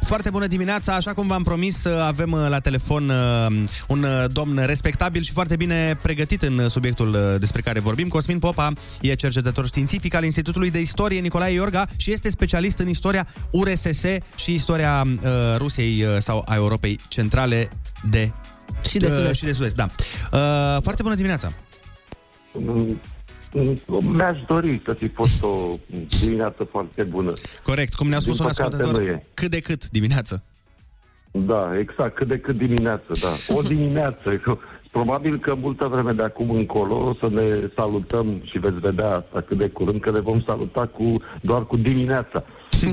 Speaker 2: Foarte bună dimineața, așa cum v-am promis, uh, avem uh, la telefon uh, un uh, domn respectabil și foarte bine pregătit în uh, subiectul uh, despre care vorbim. Cosmin Popa e cercetător științific al Institutului de Istorie Nicolae Iorga și este specialist în istoria URSS și istoria uh, Rusiei uh, sau a Europei Centrale de
Speaker 3: Și de
Speaker 2: uh,
Speaker 3: sud-est.
Speaker 2: și de sud-est, da. Uh, foarte bună dimineața.
Speaker 24: Mi-aș dori să fi fost o dimineață foarte bună.
Speaker 2: Corect, cum ne-a spus
Speaker 24: Din
Speaker 2: un
Speaker 24: păcate
Speaker 2: ascultător,
Speaker 24: nu e.
Speaker 2: cât de cât dimineață.
Speaker 24: Da, exact, cât de cât dimineață, da. O dimineață. Probabil că multă vreme de acum încolo o să ne salutăm și veți vedea asta cât de curând, că ne vom saluta cu, doar cu dimineața.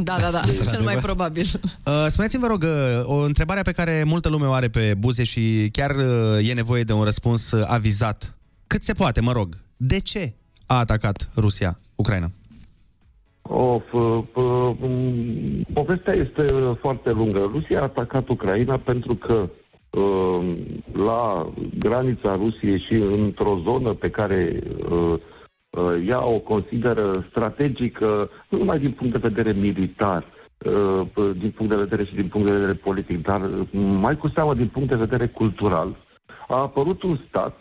Speaker 3: Da, da, da, cel mai probabil.
Speaker 2: Uh, spuneți-mi, vă rog, uh, o întrebare pe care multă lume o are pe buze și chiar uh, e nevoie de un răspuns uh, avizat. Cât se poate, mă rog. De ce a atacat Rusia Ucraina?
Speaker 24: Of, uh, uh, um, povestea este uh, foarte lungă. Rusia a atacat Ucraina pentru că uh, la granița Rusiei și într-o zonă pe care uh, uh, ea o consideră strategică, nu numai din punct de vedere militar, uh, din punct de vedere și din punct de vedere politic, dar uh, mai cu seamă din punct de vedere cultural, a apărut un stat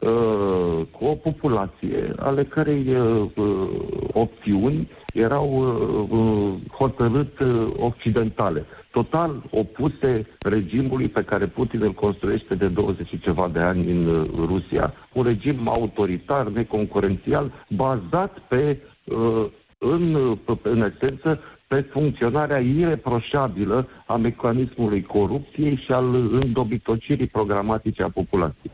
Speaker 24: uh, cu o populație ale cărei uh, uh, opțiuni erau uh, uh, hotărât uh, occidentale, total opuse regimului pe care Putin îl construiește de 20 și ceva de ani în uh, Rusia, un regim autoritar, neconcurențial, bazat pe, uh, în, uh, pe- în esență, pe funcționarea ireproșabilă a mecanismului corupției și al îndobitocirii programatice a populației.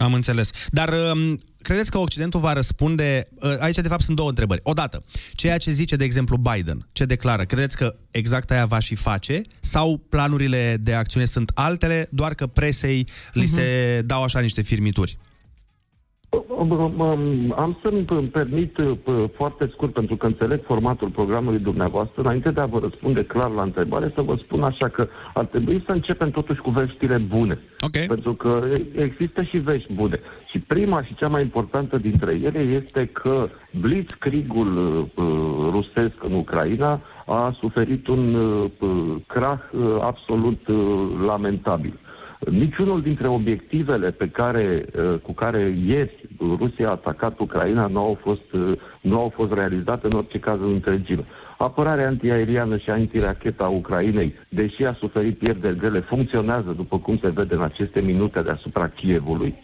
Speaker 2: Am înțeles. Dar um, credeți că Occidentul va răspunde... uh, Aici, de fapt, sunt două întrebări. Odată, ceea ce zice, de exemplu, Biden, ce declară, credeți că exact aia va și face? Sau planurile de acțiune sunt altele, doar că presei li se dau așa niște firmituri?
Speaker 24: Am să-mi îmi permit uh, p- foarte scurt, pentru că înțeleg formatul programului dumneavoastră, înainte de a vă răspunde clar la întrebare, să vă spun așa că ar trebui să începem totuși cu veștile bune.
Speaker 2: Okay.
Speaker 24: Pentru că există și vești bune. Și prima și cea mai importantă dintre ele este că blitzkriegul uh, rusesc în Ucraina a suferit un uh, p- crah uh, absolut uh, lamentabil. Niciunul dintre obiectivele pe care, uh, cu care ieri Rusia a atacat Ucraina nu au fost, uh, nu au fost realizate în orice caz în întregime. Apărarea antiaeriană și antirachetă a Ucrainei, deși a suferit pierderi grele, funcționează, după cum se vede în aceste minute deasupra Kievului.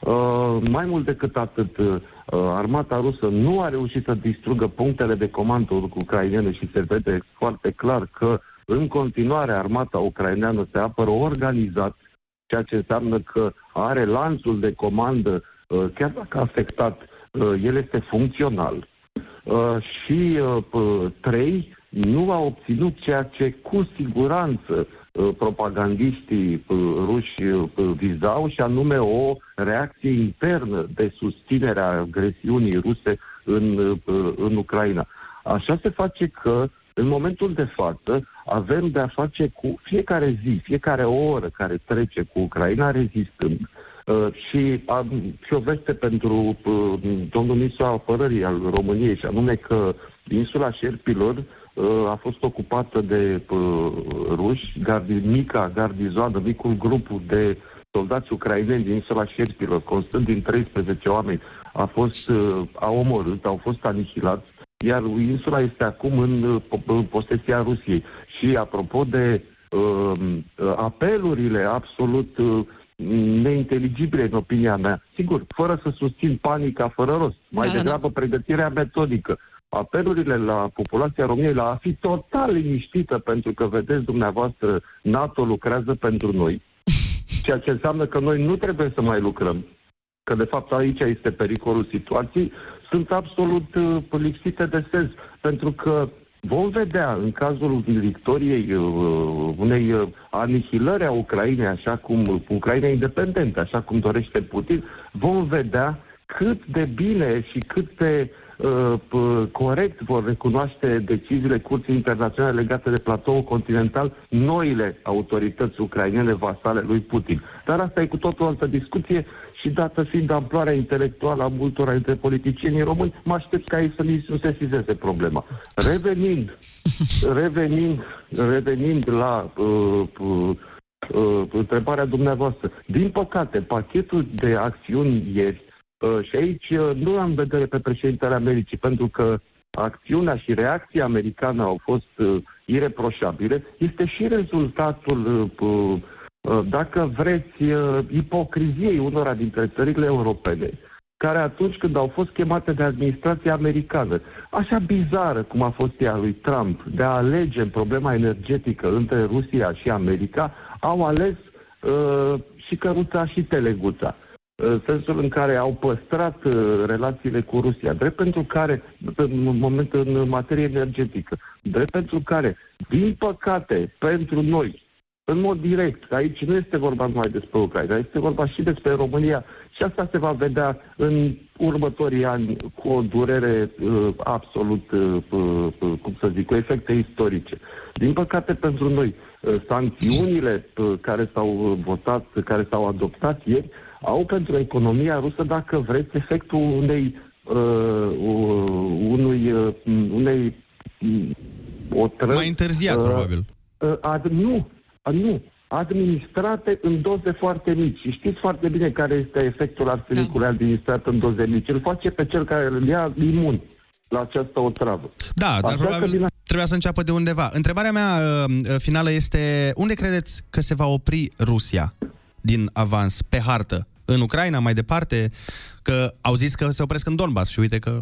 Speaker 24: Uh, mai mult decât atât, uh, armata rusă nu a reușit să distrugă punctele de comandă ucrainene și se vede foarte clar că în continuare armata ucraineană se apără organizat, ceea ce înseamnă că are lanțul de comandă, uh, chiar dacă afectat, uh, el este funcțional. Uh, și uh, p- trei, nu a obținut ceea ce cu siguranță uh, propagandiștii uh, ruși uh, vizau și anume o reacție internă de susținere a agresiunii ruse în, uh, în Ucraina. Așa se face că în momentul de față avem de a face cu fiecare zi, fiecare oră care trece cu Ucraina rezistând. Uh, și am și o veste pentru uh, domnul ministru al apărării al României, și anume că insula Șerpilor uh, a fost ocupată de uh, ruși, gardi, mica gardizoană, micul grup de soldați ucraineni din insula Șerpilor, constând din 13 oameni, a fost, uh, a omorât, au fost anihilați, iar insula este acum în, uh, po- în posesia Rusiei. Și apropo de uh, uh, apelurile absolut uh, neinteligibile în opinia mea, sigur, fără să susțin panica fără rost, mai degrabă pregătirea metodică. Apelurile la populația României la a fi total liniștită pentru că, vedeți dumneavoastră, NATO lucrează pentru noi, ceea ce înseamnă că noi nu trebuie să mai lucrăm, că de fapt aici este pericolul situației, sunt absolut uh, lipsite de sens, pentru că vom vedea în cazul victoriei uh, unei uh, anihilări a Ucrainei, așa cum Ucraina independentă, așa cum dorește Putin, vom vedea cât de bine și cât de uh, p- corect vor recunoaște deciziile Curții Internaționale legate de platoul continental noile autorități ucrainene vasale lui Putin. Dar asta e cu totul o altă discuție și dată fiind amploarea intelectuală a multora dintre politicienii români, mă aștept ca ei să nici nu se sizeze problema. Revenind, revenind, revenind la uh, uh, uh, întrebarea dumneavoastră. Din păcate, pachetul de acțiuni ieri, uh, și aici uh, nu am în vedere pe președintele Americii, pentru că acțiunea și reacția americană au fost uh, ireproșabile, este și rezultatul, uh, uh, dacă vreți, uh, ipocriziei unora dintre țările europene, care atunci când au fost chemate de administrația americană, așa bizară cum a fost ea lui Trump, de a alege în problema energetică între Rusia și America, au ales uh, și căruța și teleguța în sensul în care au păstrat uh, relațiile cu Rusia, drept pentru care, în moment în materie energetică, drept pentru care, din păcate, pentru noi, în mod direct, aici nu este vorba numai despre Ucraina, este vorba și despre România. Și asta se va vedea în următorii ani cu o durere uh, absolut, uh, uh, cum să zic, cu efecte istorice. Din păcate pentru noi, uh, sancțiunile uh, care s-au uh, votat, care s-au adoptat ieri, au pentru economia rusă, dacă vreți, efectul unei, uh, unui, uh, unei o tră,
Speaker 2: Mai întârziat, probabil.
Speaker 24: Uh, ad, nu, uh, nu. Administrate în doze foarte mici. Și știți foarte bine care este efectul arsenicului administrat în doze mici. Îl face pe cel care îl ia imun la această otravă.
Speaker 2: Da, dar
Speaker 24: Așa
Speaker 2: probabil
Speaker 24: că din
Speaker 2: trebuia să înceapă de undeva. Întrebarea mea uh, uh, finală este, unde credeți că se va opri Rusia din avans pe hartă? În Ucraina, mai departe? Că au zis că se opresc în Donbass și uite că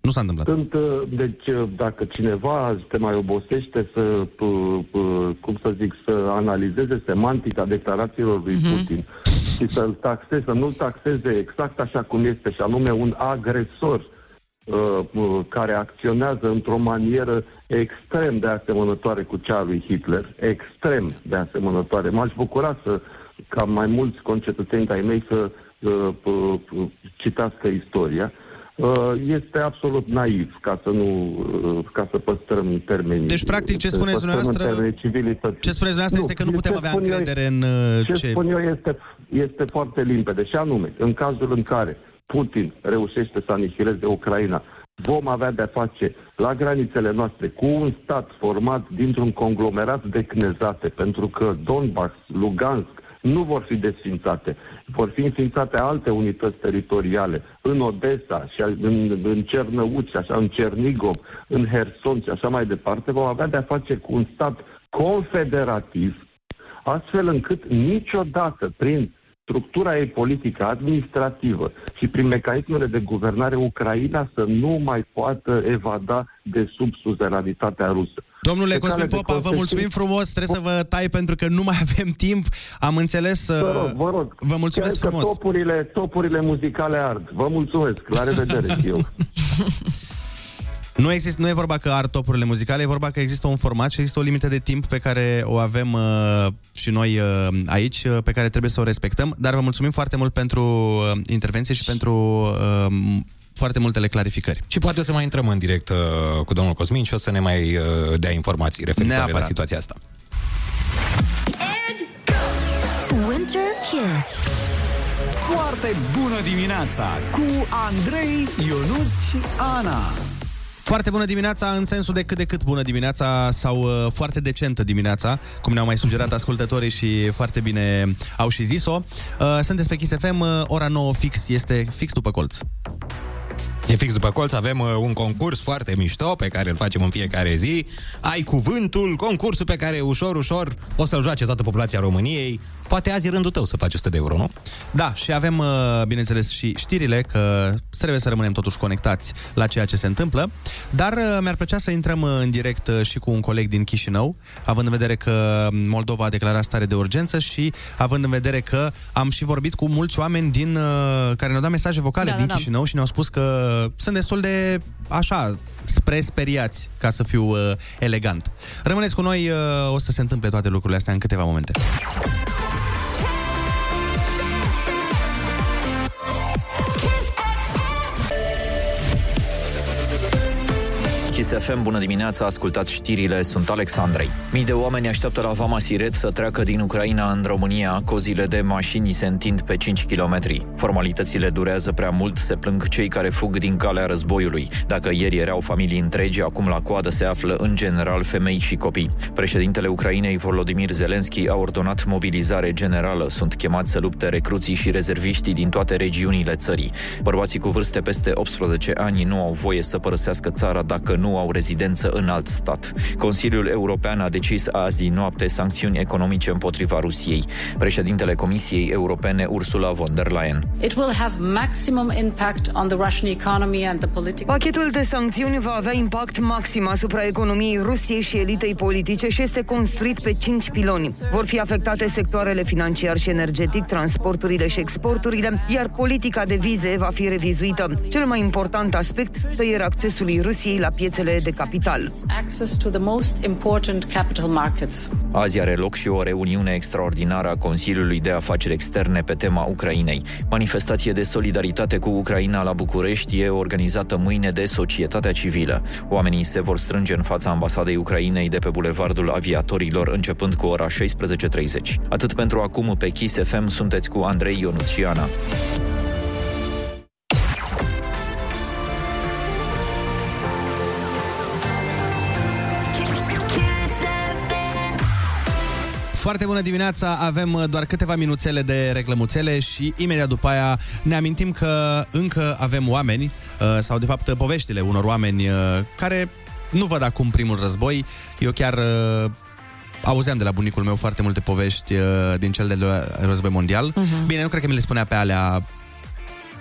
Speaker 2: nu s-a întâmplat.
Speaker 24: Sunt, uh, deci, uh, dacă cineva te mai obosește să, p- p- cum să zic, să analizeze semantica declarațiilor lui Putin și să-l taxeze, să nu-l taxeze exact așa cum este, și anume un agresor uh, uh, care acționează într-o manieră extrem de asemănătoare cu cea a lui Hitler, extrem de asemănătoare. M-aș bucura să, ca mai mulți concetățeni ai mei să uh, p- p- citească istoria. Uh, este absolut naiv ca să nu uh, ca să păstrăm termenii.
Speaker 2: Deci, practic, ce
Speaker 24: să
Speaker 2: spuneți
Speaker 24: păstrăm
Speaker 2: dumneavoastră-
Speaker 24: în termenii civilității.
Speaker 2: Ce spuneți dumneavoastră este că nu putem
Speaker 24: ce
Speaker 2: avea
Speaker 24: spun eu-
Speaker 2: încredere în uh,
Speaker 24: ce,
Speaker 2: ce...
Speaker 24: spun eu este, este foarte limpede și anume, în cazul în care Putin reușește să anihileze Ucraina, vom avea de-a face la granițele noastre cu un stat format dintr-un conglomerat de cnezate, pentru că Donbass, Lugansk, nu vor fi desfințate. Vor fi înființate alte unități teritoriale în Odessa și în, în Cernăuți, așa, în Cernigov, în Herson și așa mai departe. Vom avea de-a face cu un stat confederativ, astfel încât niciodată prin structura ei politică, administrativă și prin mecanismele de guvernare Ucraina să nu mai poată evada de sub suveranitatea rusă.
Speaker 2: Domnule
Speaker 24: Pe
Speaker 2: Cosmin
Speaker 24: cale de
Speaker 2: Popa, vă
Speaker 24: consecință-
Speaker 2: mulțumim frumos, trebuie să vă tai pentru că nu mai avem timp. Am înțeles... uh,
Speaker 24: Vă rog, vă rog.
Speaker 2: Vă mulțumesc
Speaker 24: Cred că
Speaker 2: frumos.
Speaker 24: topurile, topurile muzicale ard. Vă mulțumesc. La revedere și eu.
Speaker 2: Nu, există, nu e vorba că ar topurile muzicale, e vorba că există un format și există o limită de timp pe care o avem uh, și noi uh, aici, uh, pe care trebuie să o respectăm, dar vă mulțumim foarte mult pentru uh, intervenție și pentru uh, foarte multele clarificări.
Speaker 4: Și poate o să mai intrăm în direct uh, cu domnul Cosmin și o să ne mai uh, dea informații referitoare
Speaker 2: Neapărat.
Speaker 4: la situația asta.
Speaker 19: Winter Kiss.
Speaker 1: Foarte bună dimineața cu Andrei, Ionus și Ana.
Speaker 2: Foarte bună dimineața în sensul de cât de cât bună dimineața sau uh, foarte decentă dimineața, cum ne-au mai sugerat ascultătorii și foarte bine au și zis-o. Uh, sunteți pe Kiss FM, uh, ora 9 fix este fix după colț.
Speaker 4: E fix după colț, avem uh, un concurs foarte mișto pe care îl facem în fiecare zi. Ai cuvântul, concursul pe care ușor, ușor o să-l joace toată populația României. Poate azi e rândul tău să faci 100 de euro, nu?
Speaker 2: Da, și avem, uh, bineînțeles, și știrile, că trebuie să rămânem totuși conectați la ceea ce se întâmplă, dar uh, mi-ar plăcea să intrăm uh, în direct uh, și cu un coleg din Chișinău, având în vedere că Moldova a declarat stare de urgență și având în vedere că am și vorbit cu mulți oameni din uh, care ne-au dat mesaje vocale
Speaker 3: Da,
Speaker 2: din
Speaker 3: da, da.
Speaker 2: Chișinău și ne-au spus că sunt destul de, așa, spre speriați, ca să fiu uh, elegant. Rămâneți cu noi, uh, o să se întâmple toate lucrurile astea în câteva momente.
Speaker 5: Kiss FM, bună dimineața, ascultați știrile, sunt Alexandrei. Mii de oameni așteaptă la Vama Siret să treacă din Ucraina în România. Cozile de mașini se întind pe 5 km. Formalitățile durează prea mult, se plâng cei care fug din calea războiului. Dacă ieri erau familii întregi, acum la coadă se află în general femei și copii. Președintele Ucrainei, Volodymyr Zelensky, a ordonat mobilizare generală. Sunt chemați să lupte recruții și rezerviștii din toate regiunile țării. Bărbații cu vârste peste 18 ani nu au voie să părăsească țara dacă nu au rezidență în alt stat. Consiliul European a decis azi noapte sancțiuni economice împotriva Rusiei. Președintele Comisiei Europene, Ursula von der Leyen.
Speaker 25: It will have maximum impact on the Russian economy and the political.
Speaker 26: Pachetul de sancțiuni va avea impact maxim asupra economiei Rusiei și elitei politice și este construit pe cinci piloni. Vor fi afectate sectoarele financiar și energetic, transporturile și exporturile, iar politica de vize va fi revizuită. Cel mai important aspect, tăierea accesului Rusiei la piețele de capital.
Speaker 25: Access to the most important capital markets.
Speaker 5: Azi are loc și o reuniune extraordinară a Consiliului de Afaceri Externe pe tema Ucrainei. Manifestație de solidaritate cu Ucraina la București e organizată mâine de societatea civilă. Oamenii se vor strânge în fața ambasadei Ucrainei de pe Bulevardul Aviatorilor începând cu ora 16.30. Atât pentru acum pe Kiss FM sunteți cu Andrei Ionuț
Speaker 2: Foarte bună dimineața, avem uh, doar câteva minuțele de reclămuțele și imediat după aia ne amintim că încă avem oameni, uh, sau de fapt poveștile unor oameni uh, care nu văd acum primul război. Eu chiar uh, auzeam de la bunicul meu foarte multe povești uh, din cel de război mondial.
Speaker 3: Mhm.
Speaker 2: Bine, nu cred că mi le spunea pe alea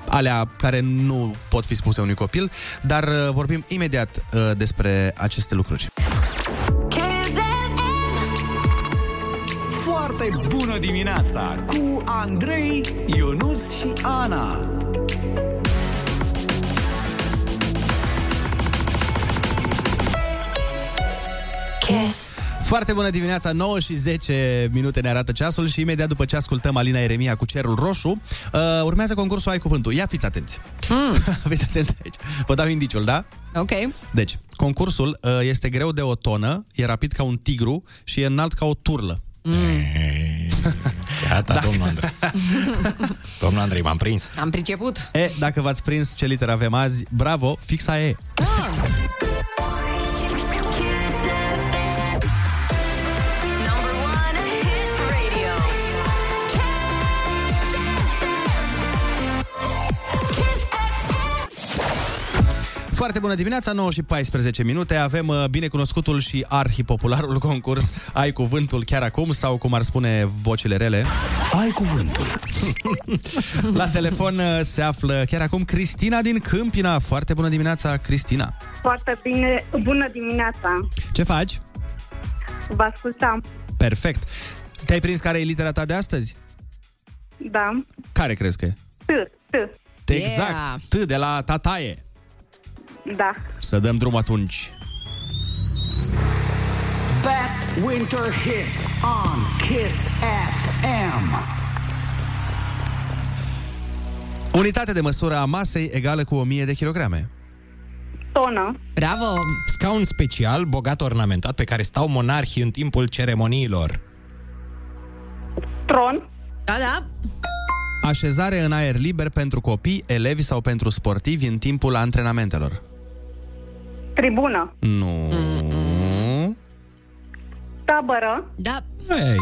Speaker 2: alea care nu pot fi spuse unui copil, dar uh, vorbim imediat uh, despre aceste lucruri.
Speaker 1: Foarte bună dimineața cu Andrei, Ionus și Ana.
Speaker 3: Kiss.
Speaker 2: Foarte bună dimineața, 9 și 10 minute ne arată ceasul și imediat după ce ascultăm Alina Eremia cu Cerul Roșu, uh, urmează concursul Ai Cuvântul. Ia fiți atenți.
Speaker 3: Mm.
Speaker 2: fiți atenți aici. Vă dau indiciul, da?
Speaker 3: Ok.
Speaker 2: Deci, concursul uh, este greu de o tonă, e rapid ca un tigru și e înalt ca o turlă.
Speaker 3: Mm.
Speaker 4: Gata, da. domnul Andrei. domnul Andrei, m-am prins.
Speaker 3: Am priceput.
Speaker 2: E, dacă v-ați prins ce literă avem azi, bravo, fixa e. Foarte bună dimineața, 9 și 14 minute. Avem uh, binecunoscutul și arhipopularul concurs Ai cuvântul chiar acum sau cum ar spune vocile rele.
Speaker 1: Ai cuvântul.
Speaker 2: La telefon uh, se află chiar acum Cristina din Câmpina. Foarte bună dimineața, Cristina.
Speaker 27: Foarte bine. Bună dimineața.
Speaker 2: Ce faci?
Speaker 27: Vă ascultam.
Speaker 2: Perfect. Te-ai prins care e litera ta de astăzi?
Speaker 27: Da.
Speaker 2: Care crezi că e?
Speaker 27: T. T.
Speaker 2: Exact. T de la tataie.
Speaker 27: Da.
Speaker 2: Să dăm drum atunci.
Speaker 1: Best winter hits on Kiss FM.
Speaker 2: Unitate de măsură a masei egală cu 1000 de kilograme.
Speaker 27: Tonă.
Speaker 3: Bravo!
Speaker 4: Scaun special, bogat ornamentat, pe care stau monarhii în timpul ceremoniilor.
Speaker 27: Tron.
Speaker 3: Da, da.
Speaker 2: Așezare în aer liber pentru copii, elevi sau pentru sportivi în timpul antrenamentelor.
Speaker 27: Tribună.
Speaker 2: Nu.
Speaker 27: Tabără.
Speaker 3: Da.
Speaker 4: Hey.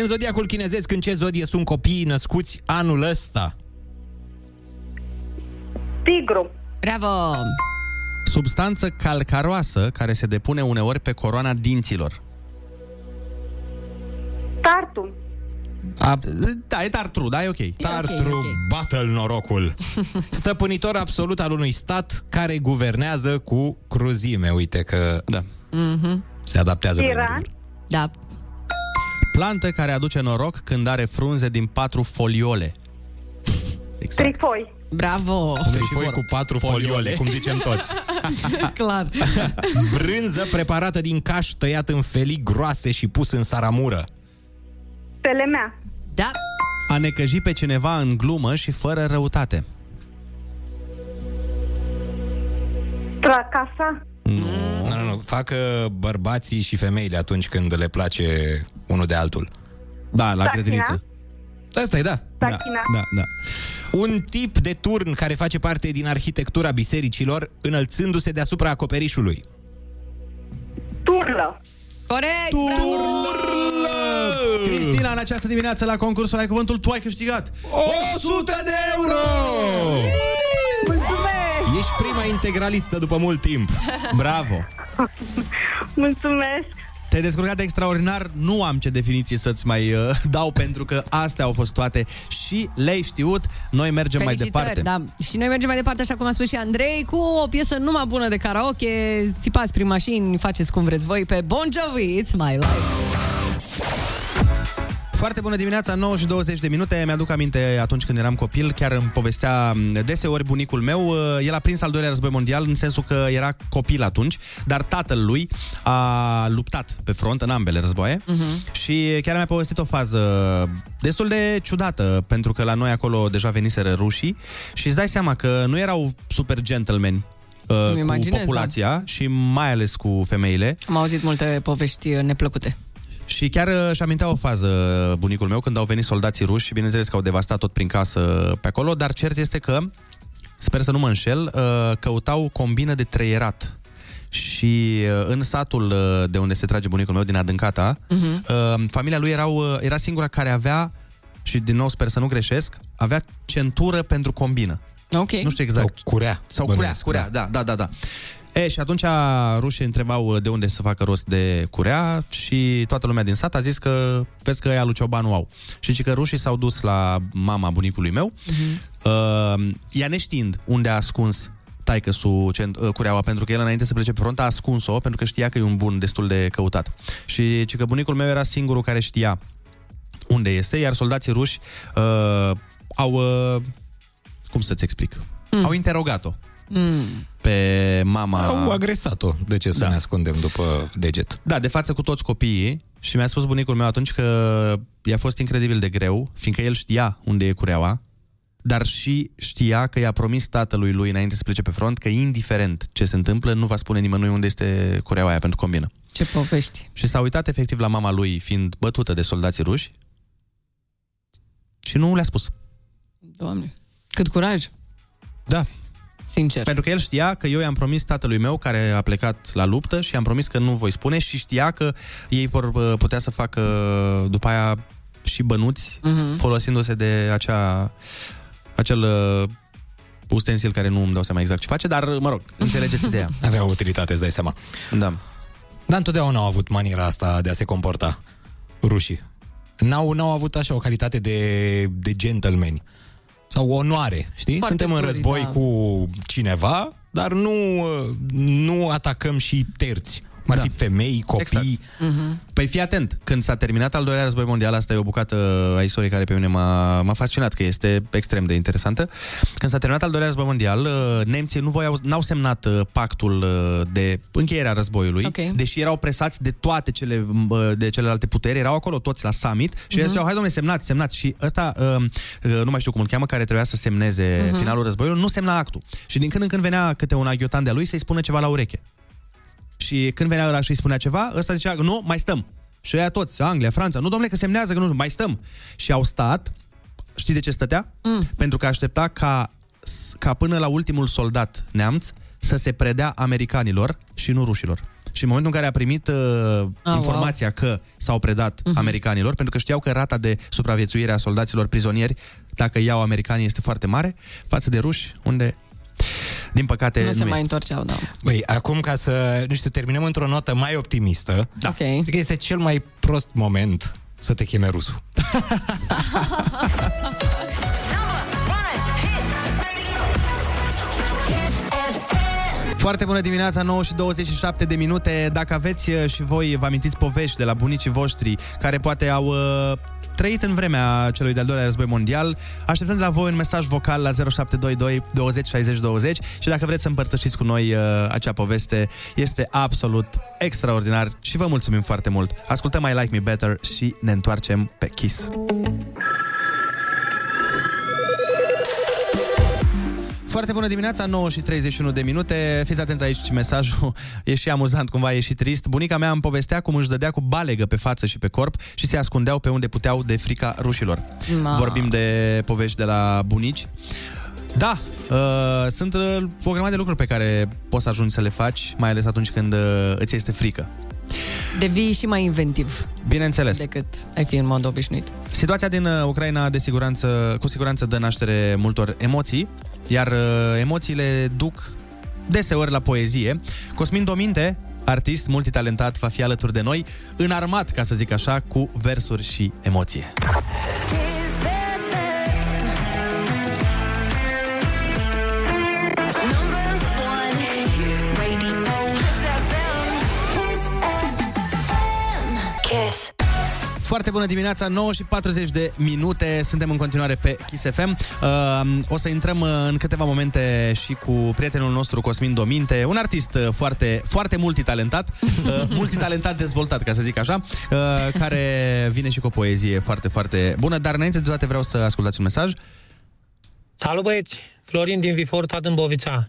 Speaker 4: În zodiacul chinezesc, în ce zodie sunt copiii născuți anul ăsta?
Speaker 27: Tigru.
Speaker 3: Bravo!
Speaker 2: Substanță calcaroasă care se depune uneori pe coroana dinților.
Speaker 27: Tartu.
Speaker 2: A, da, e tartru, da, e ok.
Speaker 4: Tartru, battle norocul. Stăpânitor absolut al unui stat care guvernează cu cruzime. Uite că
Speaker 2: da.
Speaker 3: Mhm.
Speaker 4: se adaptează.
Speaker 27: Tiran.
Speaker 3: Da.
Speaker 2: Plantă care aduce noroc când are frunze din patru foliole. Exact.
Speaker 27: Trifoi.
Speaker 3: Bravo!
Speaker 4: Trifoi cu patru foliole, cum zicem toți.
Speaker 3: Clar.
Speaker 4: Brânză preparată din caș tăiat în felii groase și pus în saramură.
Speaker 27: Telemea.
Speaker 3: Da.
Speaker 2: A necăji pe cineva în glumă și fără răutate.
Speaker 27: Tracasa.
Speaker 4: Nu, nu, nu. Fac uh, bărbații și femeile atunci când le place unul de altul.
Speaker 2: Da, la
Speaker 27: Tachina?
Speaker 2: grădiniță.
Speaker 4: Asta e, da.
Speaker 2: Da,
Speaker 27: Tachina.
Speaker 2: da, da.
Speaker 4: Un tip de turn care face parte din arhitectura bisericilor, înălțându-se deasupra acoperișului.
Speaker 27: Turlă.
Speaker 3: Corect!
Speaker 2: Turlă! Cristina, în această dimineață la concursul Ai Cuvântul, tu ai câștigat 100 de euro!
Speaker 27: Mulțumesc!
Speaker 4: Ești prima integralistă după mult timp.
Speaker 2: Bravo!
Speaker 27: Mulțumesc!
Speaker 2: Te-ai descurcat extraordinar, nu am ce definiție să-ți mai uh, dau pentru că astea au fost toate și le-ai știut. Noi mergem mai
Speaker 3: Felicitări,
Speaker 2: departe.
Speaker 3: da. Și noi mergem mai departe, așa cum a spus și Andrei, cu o piesă numai bună de karaoke, țipați prin mașini, faceți cum vreți voi pe Bon Jovi, It's My Life.
Speaker 2: Foarte bună dimineața, 9 și 20 de minute. Mi-aduc aminte atunci când eram copil, chiar îmi povestea deseori bunicul meu. uh, El a prins al doilea război mondial în sensul că era copil atunci, dar tatăl lui a luptat pe front în ambele războaie
Speaker 3: Mhm.
Speaker 2: și chiar mi-a povestit o fază destul de ciudată, pentru că la noi acolo deja veniseră rușii și îți dai seama că nu erau super gentlemen uh, cu
Speaker 3: imaginez,
Speaker 2: populația și mai ales cu femeile.
Speaker 3: Am auzit multe povești neplăcute.
Speaker 2: Și chiar uh, își amintea o fază bunicul meu când au venit soldații ruși și bineînțeles că au devastat tot prin casă pe acolo, dar cert este că, sper să nu mă înșel, uh, căutau combină de treierat. Și uh, în satul uh, de unde se trage bunicul meu, din Adâncata,
Speaker 3: Mhm.
Speaker 2: uh, familia lui erau, uh, era singura care avea, și din nou sper să nu greșesc, avea centură pentru combină.
Speaker 3: Ok.
Speaker 2: Nu știu exact.
Speaker 4: Sau curea.
Speaker 2: Sau curea,
Speaker 4: Bănuiesc,
Speaker 2: curea, da, da, da, da. E, și atunci rușii întrebau de unde să facă rost de curea și toată lumea din sat a zis că vezi că ea lui Ciobanu au. Și zice că rușii s-au dus la mama bunicului meu, uh, ea neștiind unde a ascuns taică su cureaua, pentru că el înainte să plece pe front a ascuns-o, pentru că știa că e un bun destul de căutat. Și zice că bunicul meu era singurul care știa unde este, iar soldații ruși uh, au... Uh, cum să-ți explic? Mm. Au interogat-o
Speaker 3: Mm.
Speaker 2: pe mama...
Speaker 4: Au agresat-o. De ce să
Speaker 2: Da.
Speaker 4: ne ascundem după deget?
Speaker 2: Da, de față cu toți copiii și mi-a spus bunicul meu atunci că i-a fost incredibil de greu, fiindcă el știa unde e cureaua, dar și știa că i-a promis tatălui lui înainte să plece pe front că indiferent ce se întâmplă, nu va spune nimănui unde este cureaua aia pentru combină.
Speaker 3: Ce povești.
Speaker 2: Și s-a uitat efectiv la mama lui fiind bătută de soldații ruși și nu le-a spus.
Speaker 3: Doamne, cât curaj.
Speaker 2: Da.
Speaker 3: Sincer.
Speaker 2: Pentru că el știa că eu i-am promis tatălui meu care a plecat la luptă și i-am promis că nu voi spune și știa că ei vor uh, putea să facă după aia și bănuți
Speaker 3: Mhm.
Speaker 2: folosindu-se de acea, acel uh, ustensil care nu îmi dau seama exact ce face, dar mă rog, înțelegeți ideea.
Speaker 4: Avea o utilitate, îți dai seama.
Speaker 2: Da.
Speaker 4: Dar întotdeauna au avut maniera asta de a se comporta rușii. N-au, n-au avut așa o calitate de, de gentleman sau onoare, știi?
Speaker 3: Foarte
Speaker 4: Suntem în
Speaker 3: duri,
Speaker 4: război
Speaker 3: da.
Speaker 4: cu cineva, dar nu, uh, nu atacăm și terți. Cum ar
Speaker 2: Da.
Speaker 4: fi femei, copii.
Speaker 2: Exact.
Speaker 3: Mhm.
Speaker 2: Păi fii atent, când s-a terminat al doilea război mondial, asta e o bucată a istoriei care pe mine m-a, m-a fascinat, că este extrem de interesantă. Când s-a terminat al doilea război mondial, uh, nemții nu voiau, n-au semnat uh, pactul uh, de încheiere a războiului,
Speaker 3: Ok.
Speaker 2: deși erau presați de toate cele, uh, de celelalte puteri, erau acolo toți la summit și
Speaker 3: Mhm.
Speaker 2: uh-huh. ziceau, hai domnule, semnați, semnați. Și ăsta, uh, uh, nu mai știu cum îl cheamă, care trebuia să semneze
Speaker 3: Mhm.
Speaker 2: uh-huh. finalul războiului, nu semna actul. Și din când în când venea câte un aghiotan de-a lui să-i spună ceva la ureche. Și când venea ăla și îi spunea ceva, ăsta zicea, nu, mai stăm. Și ăia toți, Anglia, Franța, nu, domnule, că semnează, că nu, mai stăm. Și au stat, știi de ce stătea?
Speaker 3: Mm.
Speaker 2: Pentru că aștepta ca, ca până la ultimul soldat neamț să se predea americanilor și nu rușilor. Și în momentul în care a primit uh,
Speaker 3: Ah,
Speaker 2: informația că s-au predat
Speaker 3: Mhm.
Speaker 2: americanilor, pentru că știau că rata de supraviețuire a soldaților prizonieri, dacă iau americanii, este foarte mare, față de ruși, unde, din păcate,
Speaker 3: Nu
Speaker 2: nu,
Speaker 3: se
Speaker 2: este.
Speaker 3: mai întorceau, da.
Speaker 4: Băi, acum ca să, nu știu, terminăm într-o notă mai optimistă,
Speaker 3: da. ok.
Speaker 4: cred că este cel mai prost moment să te cheme rusul.
Speaker 2: Foarte bună dimineața, 9 și 27 de minute. Dacă aveți uh, și voi, vă amintiți povești de la bunicii voștri care poate au uh, trăit în vremea celui de-al doilea război mondial, așteptăm de la voi un mesaj vocal la 0722 20 60 20 și dacă vreți să împărtășiți cu noi uh, acea poveste, este absolut extraordinar și vă mulțumim foarte mult. Ascultăm I Like Me Better și ne întoarcem pe Kiss. Foarte bună dimineața, 9 și 31 de minute. Fiți atenți aici, mesajul e și amuzant, cumva e și trist. Bunica mea îmi povestea cum își dădea cu balegă pe față și pe corp și se ascundeau pe unde puteau de frica rușilor.
Speaker 3: Ma.
Speaker 2: Vorbim de povești de la bunici. Da, uh, sunt uh, o grămadă de lucruri pe care poți să ajungi să le faci, mai ales atunci când uh, îți este frică.
Speaker 3: Devii și mai inventiv
Speaker 2: Bineînțeles.
Speaker 3: decât ai fi în mod obișnuit.
Speaker 2: Situația din uh, Ucraina de siguranță, cu siguranță dă naștere multor emoții, iar uh, emoțiile duc deseori la poezie. Cosmin Dominte, artist multitalentat, va fi alături de noi, înarmat, ca să zic așa, cu versuri și emoție. Foarte bună dimineața, 9 și 40 de minute, suntem în continuare pe Kiss FM. Uh, o să intrăm uh, în câteva momente și cu prietenul nostru Cosmin Dominte, un artist uh, foarte, foarte multitalentat, uh, multitalentat dezvoltat, ca să zic așa, uh, care vine și cu o poezie foarte, foarte bună, dar înainte de toate vreau să ascultați un mesaj.
Speaker 28: Salut băieți, Florin din Vifor, în Bovița.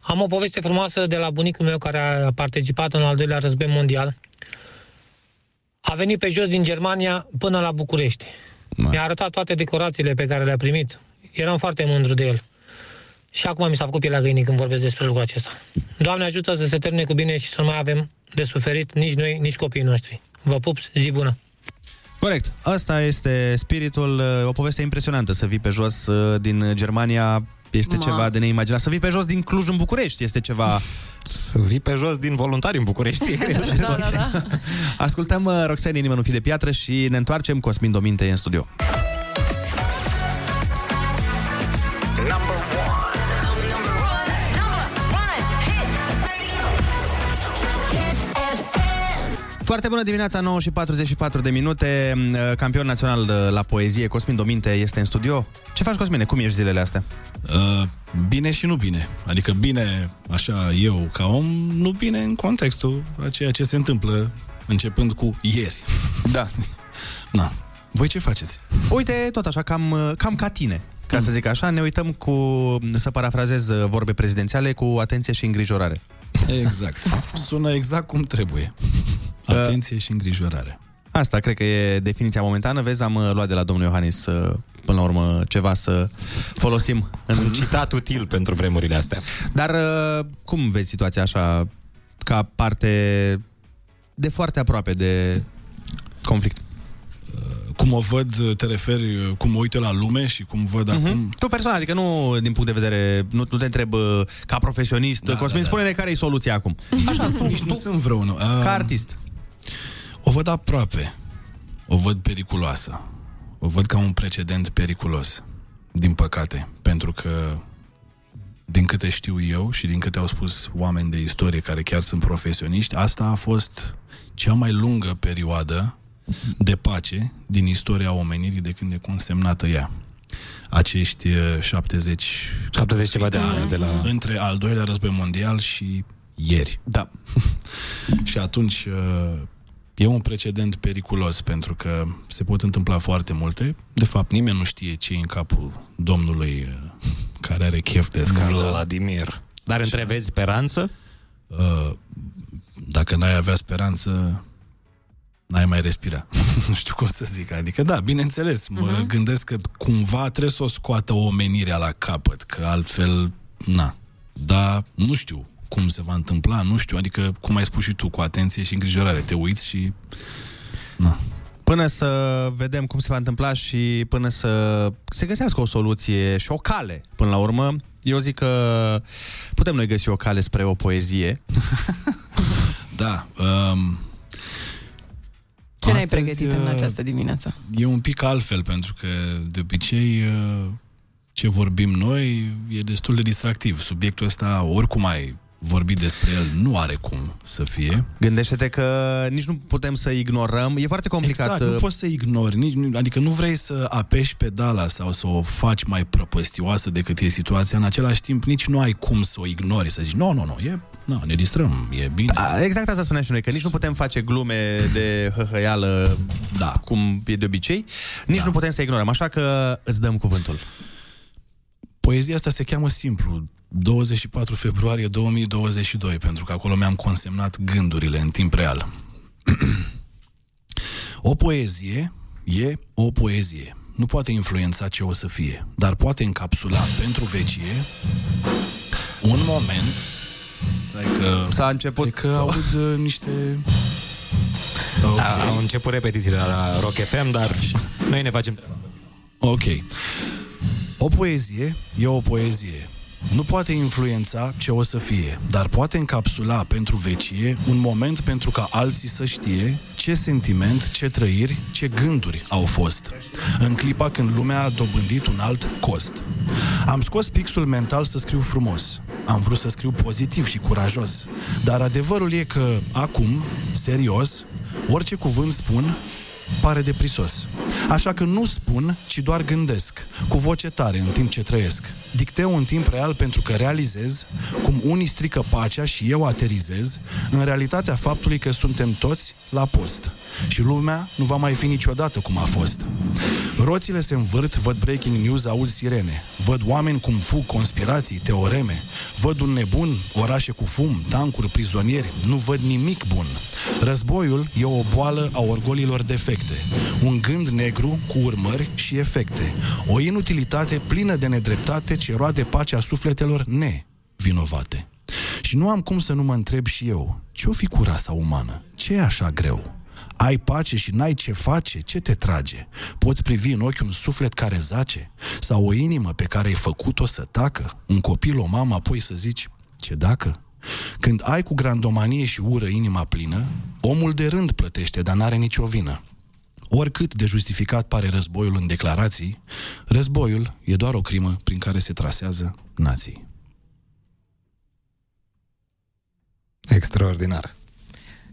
Speaker 28: Am o poveste frumoasă de la bunicul meu care a participat în al doilea război mondial. A venit pe jos din Germania până la București. Mi-a arătat toate decorațiile pe care le-a primit. Eram foarte mândru de el. Și acum mi s-a făcut pielea găinii când vorbesc despre lucrul acesta. Doamne ajută să se termine cu bine și să nu mai avem de suferit nici noi, nici copiii noștri. Vă pup, zi bună!
Speaker 2: Corect. Asta este spiritul, uh, o poveste impresionantă, să vii pe jos uh, din Germania este
Speaker 4: Ma.
Speaker 2: ceva de neimaginat. Să vii pe jos din Cluj în București este ceva...
Speaker 4: Să vii pe jos din voluntari în București.
Speaker 3: da, da, da.
Speaker 2: Ascultăm uh, Roxane, Inima nu fi de piatră și ne întoarcem. Cosmin Dominte e în studio. Foarte bună dimineața, 9 și 44 de minute. Uh, Campion național uh, la poezie, Cosmin Dominte este în studio. Ce faci, Cosmine? Cum ești zilele astea?
Speaker 29: Uh, bine și nu bine. Adică bine, așa, eu ca om, nu bine în contextul a ceea ce se întâmplă începând cu ieri.
Speaker 2: Da.
Speaker 29: Na. Voi ce faceți?
Speaker 2: Uite, tot așa, cam, uh, cam ca tine. Ca să zic așa, ne uităm cu, să parafrazez uh, vorbe prezidențiale, cu atenție și îngrijorare.
Speaker 29: Exact. Sună exact cum trebuie. Atenție și îngrijorare.
Speaker 2: Asta cred că e definiția momentană. Vezi, am uh, luat de la domnul Iohannis uh, până la urmă ceva să folosim. În...
Speaker 4: Un citat util pentru vremurile astea.
Speaker 2: Dar uh, cum vezi situația așa ca parte de foarte aproape de conflict?
Speaker 29: Cum o văd, te referi, cum mă uit eu la lume și cum văd
Speaker 2: Mhm.
Speaker 29: acum...
Speaker 2: Tu personal, adică nu din punct de vedere, nu, nu te întreb uh, ca profesionist, da, Cosmin, da, da. spune-ne care e soluția acum.
Speaker 29: Așa, tu, nici nu sunt vreunul. A,
Speaker 2: Ca artist.
Speaker 29: O văd aproape. O văd periculoasă. O văd ca un precedent periculos. Din păcate. Pentru că, din câte știu eu și din câte au spus oameni de istorie care chiar sunt profesioniști, asta a fost cea mai lungă perioadă de pace din istoria omenirii de când e consemnată ea. Acești eh, 70...
Speaker 4: 70 ceva de ani de la...
Speaker 29: Între al doilea război mondial și ieri.
Speaker 2: Da.
Speaker 29: și atunci eh, e un precedent periculos pentru că se pot întâmpla foarte multe. De fapt, nimeni nu știe ce e în capul domnului eh, care are chef de scandal.
Speaker 4: Vladimir. Dar întrevezi speranță?
Speaker 29: Uh, dacă n-ai avea speranță, n-ai mai respira. nu știu cum să zic. Adică, da, bineînțeles, mă
Speaker 2: Mhm.
Speaker 29: uh-huh. gândesc că cumva trebuie să o scoată omenirea la capăt, că altfel, na. Dar nu știu cum se va întâmpla, nu știu, adică, cum ai spus și tu, cu atenție și îngrijorare. Te uiți și...
Speaker 2: Până să vedem cum se va întâmpla și până să se găsească o soluție și o cale, până la urmă, eu zic că putem noi găsi o cale spre o poezie.
Speaker 29: Da. Um,
Speaker 3: Ce ne-ai
Speaker 29: astăzi,
Speaker 3: pregătit în
Speaker 29: uh,
Speaker 3: această dimineață?
Speaker 29: E un pic altfel, pentru că de obicei uh, ce vorbim noi e destul de distractiv. Subiectul ăsta, oricum ai vorbit despre el, nu are cum să fie.
Speaker 2: Gândește-te că nici nu putem să ignorăm. E foarte complicat.
Speaker 29: Exact, nu
Speaker 2: uh,
Speaker 29: poți să ignori, nici, nu- adică nu vrei să apeși pedala sau să o faci mai prăpăstioasă decât e situația, în același timp nici nu ai cum să o ignori, să zici, nu, nu, nu, e, nu, ne distrăm, e bine.
Speaker 2: A, Exact asta spuneam și noi, că nici nu putem face glume de hăhăială
Speaker 29: da.
Speaker 2: cum e de obicei, nici da. nu putem să ignorăm, așa că îți dăm cuvântul.
Speaker 29: Poezia asta se cheamă simplu, 24 februarie 2022, pentru că acolo mi-am consemnat gândurile în timp real. o poezie e o poezie. Nu poate influența ce o să fie, dar poate încapsula pentru vecie un moment Stai că...
Speaker 2: S-a început...
Speaker 29: Că aud uh, niște...
Speaker 4: Okay. Au început repetițiile la Rock FM, dar noi ne facem treaba.
Speaker 29: Ok. O poezie e o poezie. Nu poate influența ce o să fie, dar poate încapsula pentru vecie un moment pentru ca alții să știe ce sentiment, ce trăiri, ce gânduri au fost. În clipa când lumea a dobândit un alt cost. Am scos pixul mental să scriu frumos. Am vrut să scriu pozitiv și curajos. Dar adevărul e că, acum, serios, orice cuvânt spun, pare deprisos. Așa că nu spun, ci doar gândesc, cu voce tare în timp ce trăiesc. Dicteu în timp real pentru că realizez cum unii strică pacea și eu aterizez în realitatea faptului că suntem toți la post. Și lumea nu va mai fi niciodată cum a fost. Roțile se învârt, văd breaking news, aud sirene. Văd oameni cum fug, conspirații, teoreme. Văd un nebun, orașe cu fum, tancuri, prizonieri. Nu văd nimic bun. Războiul e o boală a orgolilor defecte. Un gând negru cu urmări și efecte. O inutilitate plină de nedreptate ce roade pacea sufletelor nevinovate. Și nu am cum să nu mă întreb și eu, ce-o fi cu rasa umană? Ce e așa greu? Ai pace și n-ai ce face? Ce te trage? Poți privi în ochi un suflet care zace? Sau o inimă pe care ai făcut-o să tacă? Un copil, o mamă, apoi să zici, ce dacă? Când ai cu grandomanie și ură inima plină, omul de rând plătește, dar n-are nicio vină. Oricât de justificat pare războiul în declarații, războiul e doar o crimă prin care se trasează nații.
Speaker 4: Extraordinar.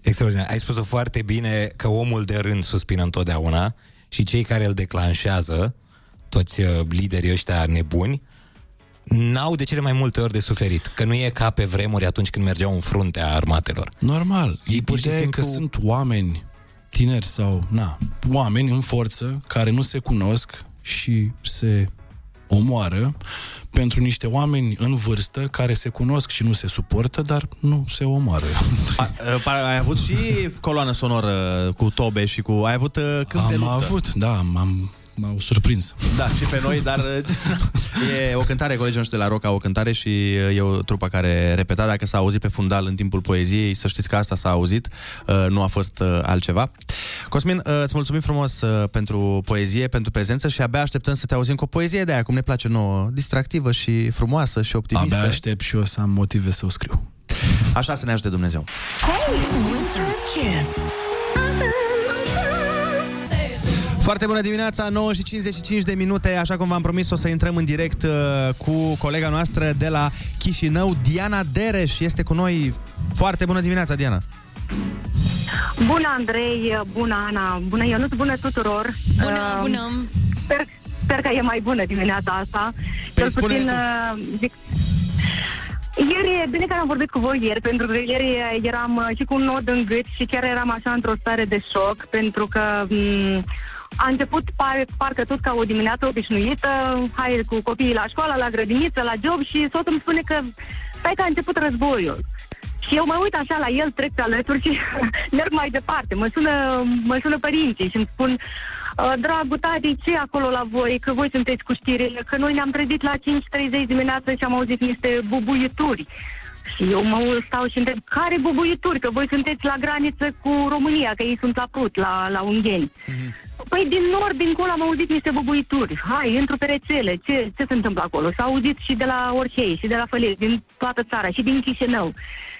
Speaker 4: Extraordinar. Ai spus-o foarte bine că omul de rând suspină întotdeauna și cei care îl declanșează, toți uh, liderii ăștia nebuni, n-au de cele mai multe ori de suferit. Că nu e ca pe vremuri atunci când mergeau în fruntea armatelor.
Speaker 29: Normal.
Speaker 4: Ei pur și
Speaker 29: Ideea e
Speaker 4: simplu...
Speaker 29: că sunt oameni tineri sau, na, oameni în forță care nu se cunosc și se omoară pentru niște oameni în vârstă care se cunosc și nu se suportă, dar nu se omoară.
Speaker 2: A, a, ai avut și coloană sonoră cu tobe și cu... Ai avut uh, cânt de
Speaker 29: Am
Speaker 2: luptă.
Speaker 29: avut, da, m-am, m-au surprins.
Speaker 2: Da, și pe noi, dar uh, e o cântare, colegii noștri de la Roca, o cântare și uh, e o trupă care repeta, dacă s-a auzit pe fundal în timpul poeziei, să știți că asta s-a auzit, uh, nu a fost uh, altceva. Cosmin, uh, îți mulțumim frumos uh, pentru poezie, pentru prezență și abia așteptăm să te auzim cu o poezie de aia, cum ne place nouă, distractivă și frumoasă și optimistă.
Speaker 29: Abia aștept și eu să am motive să o scriu.
Speaker 2: Așa să ne ajute Dumnezeu.
Speaker 19: Winter Kiss.
Speaker 2: Foarte bună dimineața, 9 și 55 de minute, așa cum v-am promis o să intrăm în direct uh, cu colega noastră de la Chișinău, Diana Dereș, este cu noi. Foarte bună dimineața, Diana.
Speaker 27: Bună, Andrei, bună, Ana, bună, Ionuț, bună tuturor.
Speaker 3: Bună,
Speaker 27: Uh,
Speaker 3: bună.
Speaker 27: Sper, sper că e mai bună dimineața asta.
Speaker 2: Păi
Speaker 27: Cel
Speaker 2: spune
Speaker 27: puțin,
Speaker 2: tu.
Speaker 27: uh, zic, ieri, bine că am vorbit cu voi ieri, pentru că ieri eram uh, și cu un nod în gât și chiar eram așa într-o stare de șoc, pentru că m- a început par, parcă tot ca o dimineață obișnuită, hai cu copiii la școală, la grădiniță, la job și soțul îmi spune că stai că a început războiul. Și eu mă uit așa la el, trec pe alături și merg mai departe. Mă sună, mă sună părinții și îmi spun "Uh, Dragul tati, ce e acolo la voi? Că voi sunteți cu știrile. Că noi ne-am trezit la 5.30 dimineața și am auzit niște bubuituri. Și eu mă stau și întreb, care bubuituri? Că voi sunteți la graniță cu România, că ei sunt la Prut, la, la Ungheni. Păi din nord, dincolo, am auzit niște bubuituri. Hai, intru pe rețele. Ce, ce se întâmplă acolo? S-a auzit și de la Orhei, și de la Fălesc, din toată țara, și din Chișinău.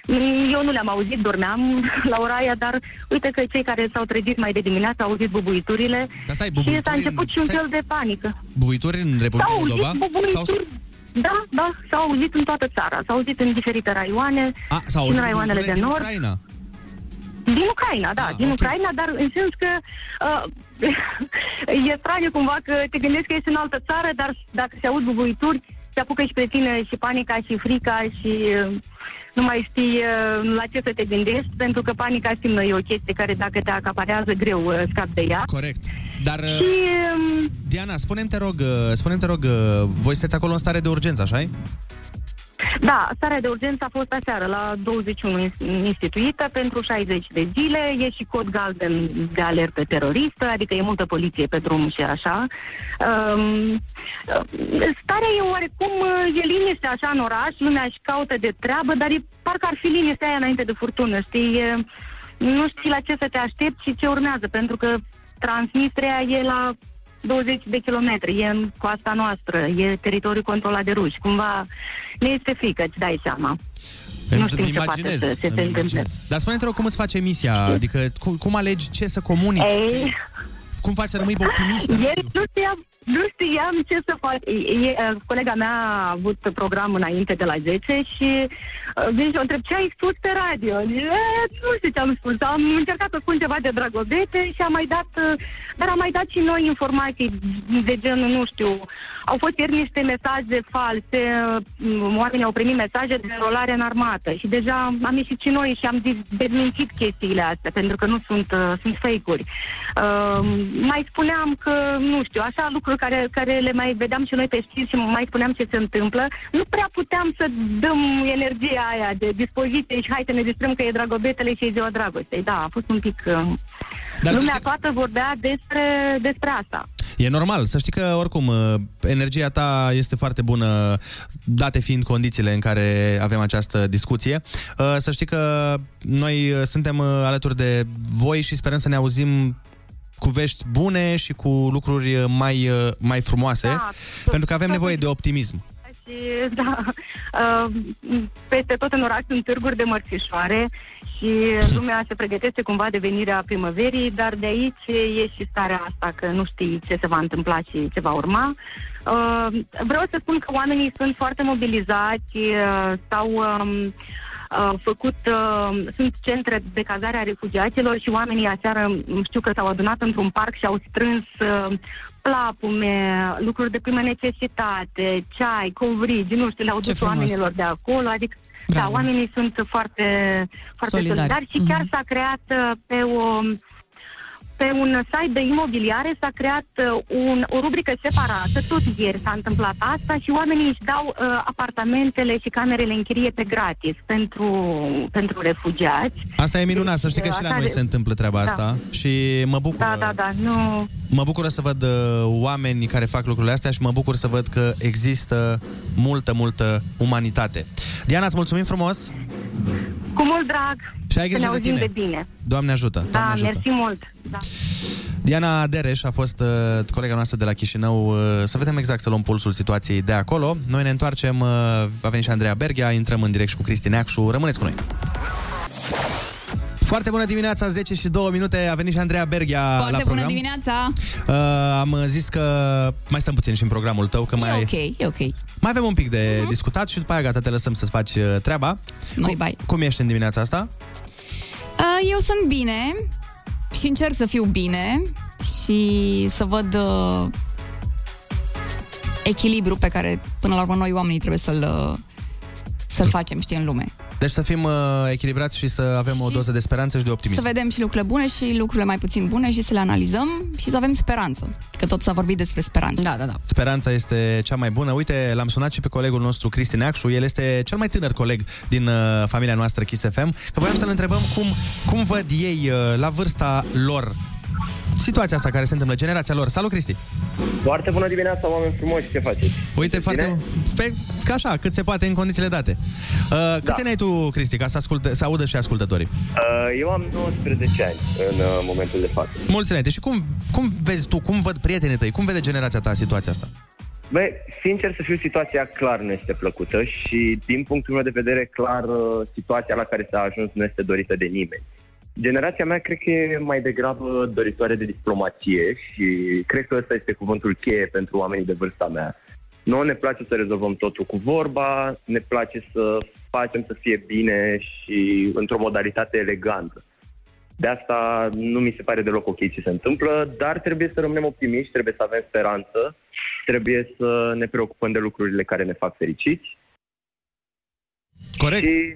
Speaker 27: Mm, Eu nu le-am auzit, dormeam la ora aia, dar uite că cei care s-au trezit mai de dimineață au auzit bubuiturile
Speaker 2: Dar stai,
Speaker 27: și
Speaker 2: bubuituri
Speaker 27: s-a început
Speaker 2: în-
Speaker 27: și un
Speaker 2: stai-
Speaker 27: fel de panică.
Speaker 2: Bubuituri în Republica
Speaker 27: S-au auzit
Speaker 2: Moldova?
Speaker 27: bubuituri. Da, da, s-au auzit în toată țara. S-au auzit în diferite raioane,
Speaker 2: A, s-au
Speaker 27: și
Speaker 2: auzit
Speaker 27: în raioanele de
Speaker 2: bubuiturile din
Speaker 27: nord.
Speaker 2: Ucraina.
Speaker 27: Din Ucraina, da, din Ucraina, dar în sens că uh, e straniu cumva că te gândești că ești în altă țară, dar dacă se aud bubuituri, se apucă și pe tine și panica și frica și uh, nu mai știi uh, la ce să te gândești, pentru că panica știm noi e o chestie care dacă te acaparează greu uh, scapi de ea.
Speaker 2: Corect. Dar, uh,
Speaker 27: Și um,
Speaker 2: Diana, spune-mi, te rog, uh, spune te rog, uh, voi sunteți acolo în stare de urgență, așa
Speaker 27: Da, starea de urgență a fost aseară la 21 ins- instituită pentru 60 de zile. E și cod galben de alertă teroristă, adică e multă poliție pe drum și așa. Um, starea e oarecum, e liniște așa în oraș, lumea își caută de treabă, dar e parcă ar fi liniștea aia înainte de furtună, știi? E, nu știi la ce să te aștepți și ce urmează, pentru că Transnistria e la 20 de kilometri, e în coasta noastră, e teritoriul controlat de ruși. Cumva ne este frică, îți dai seama. nu știm ce poate să se
Speaker 2: îmi
Speaker 27: întâmple.
Speaker 2: Dar spune-te rog, cum îți face emisia? Adică cum, cum alegi ce să comunici?
Speaker 27: Ei.
Speaker 2: Cum faci să rămâi optimistă? Nu
Speaker 27: Ieri nu știam, nu știam ce să fac. E, e, colega mea a avut program înainte de la 10 și uh, vin și o întreb ce ai spus pe radio. E, nu știu ce am spus. Am încercat să spun ceva de dragobete și am mai dat, uh, dar am mai dat și noi informații de genul, nu știu, au fost ieri niște mesaje false, uh, oamenii au primit mesaje de rolare în armată și deja am ieșit și noi și am zis- dezmințit chestiile astea, pentru că nu sunt, uh, sunt fake-uri. Uh, mai spuneam că, nu știu, așa lucruri care, care le mai vedeam și noi pe știri și mai spuneam ce se întâmplă, nu prea puteam să dăm energia aia de dispoziție și hai să ne distrăm că e dragobetele și e ziua dragostei. Da, a fost un pic... Uh,
Speaker 2: Dar să
Speaker 27: lumea
Speaker 2: știi-
Speaker 27: toată vorbea despre, despre asta.
Speaker 2: E normal, să știi că oricum uh, energia ta este foarte bună, date fiind condițiile în care avem această discuție. Uh, Să știi că noi uh, suntem uh, alături de voi și sperăm să ne auzim cu vești bune și cu lucruri uh, mai, uh, mai frumoase,
Speaker 27: Da,
Speaker 2: pentru că avem nevoie de optimism.
Speaker 27: Și, da, uh, peste tot în oraș sunt târguri de mărțișoare și lumea se pregătește cumva de venirea primăverii, dar de aici e și starea asta că nu știi ce se va întâmpla și ce va urma. Uh, vreau să spun că oamenii sunt foarte mobilizați, uh, s-au um, uh, făcut, uh, sunt centre de cazare a refugiaților și oamenii aseară m, știu că s-au adunat într-un parc și au strâns uh, plapume, lucruri de primă necesitate, ceai, covrigi, nu știu, le-au dus
Speaker 3: frumos.
Speaker 27: oamenilor de acolo, adică da, oamenii sunt foarte, foarte
Speaker 3: Solidari.
Speaker 27: solidari, și chiar s-a creat uh, pe o pe un site de imobiliare s-a creat uh, un, o rubrică separată, tot ieri s-a întâmplat asta și oamenii își dau uh, apartamentele și camerele în chirie pe gratis pentru, pentru refugiați.
Speaker 2: Asta e minunat, să știi că
Speaker 27: Deci,
Speaker 2: și la
Speaker 27: așa
Speaker 2: noi
Speaker 27: de-
Speaker 2: se întâmplă treaba
Speaker 27: Da.
Speaker 2: asta și mă bucur,
Speaker 27: Da, da, da, nu...
Speaker 2: mă bucură să văd uh, oameni care fac lucrurile astea și mă bucur să văd că există multă, multă umanitate. Diana, îți mulțumim frumos!
Speaker 27: Cu mult drag!
Speaker 2: Și ai
Speaker 27: să
Speaker 2: grijă
Speaker 27: ne
Speaker 2: de
Speaker 27: auzim
Speaker 2: tine.
Speaker 27: de bine.
Speaker 2: Doamne ajută!
Speaker 27: Da,
Speaker 2: Doamne ajută.
Speaker 27: mersi mult. Da.
Speaker 2: Diana Dereș a fost uh, colega noastră de la Chișinău uh, să vedem exact să luăm pulsul situației de acolo. Noi ne întoarcem, uh, va veni și Andreea Berghia, intrăm în direct și cu Cristi Neacșu. Rămâneți cu noi! Foarte bună dimineața, 10 și 2 minute, a venit și Andreea Berghia la
Speaker 30: Foarte bună
Speaker 2: program.
Speaker 30: dimineața!
Speaker 2: Uh, am zis că mai stăm puțin și în programul tău, că mai,
Speaker 30: E ok, e ok.
Speaker 2: mai avem un pic de uh-huh. discutat și după aia gata, te lăsăm să-ți faci uh, treaba.
Speaker 30: Noi, bai.
Speaker 2: Cum ești în dimineața asta?
Speaker 30: Uh, Eu sunt bine și încerc să fiu bine și să văd uh, echilibru pe care până la urmă noi oamenii trebuie să-l, uh, să-l facem, știi, în lume.
Speaker 2: Deci să fim uh, echilibrați și să avem o doză de speranță și de optimism.
Speaker 30: Să vedem și lucrurile bune și lucrurile mai puțin bune și să le analizăm și să avem speranță. Că tot s-a vorbit despre speranță.
Speaker 3: Da, da, da.
Speaker 2: Speranța este cea mai bună. Uite, l-am sunat și pe colegul nostru, Cristi Neacșu. El este cel mai tânăr coleg din uh, familia noastră Kiss FM. Că voiam să-l întrebăm cum, cum văd ei uh, la vârsta lor situația asta care se întâmplă, generația lor. Salut, Cristi!
Speaker 31: Foarte bună dimineața, oameni frumoși, ce faceți?
Speaker 2: Uite, foarte... Fe, ca așa, cât se poate în condițiile date. Uh, câți
Speaker 31: Da.
Speaker 2: ani ai tu, Cristi, ca să, asculte, să audă și ascultătorii?
Speaker 31: Uh, Eu am 19 ani în uh, momentul de față.
Speaker 2: Mulți înainte. Și cum, cum vezi tu, cum văd prietenii tăi, cum vede generația ta situația asta?
Speaker 31: Băi, sincer să fiu, situația clar nu este plăcută și din punctul meu de vedere clar uh, situația la care s-a ajuns nu este dorită de nimeni. Generația mea cred că e mai degrabă doritoare de diplomație și cred că ăsta este cuvântul cheie pentru oamenii de vârsta mea. Noi ne place să rezolvăm totul cu vorba, ne place să facem să fie bine și într-o modalitate elegantă. De asta nu mi se pare deloc ok ce se întâmplă, dar trebuie să rămânem optimiști, trebuie să avem speranță, trebuie să ne preocupăm de lucrurile care ne fac fericiți.
Speaker 2: Corect.
Speaker 31: Și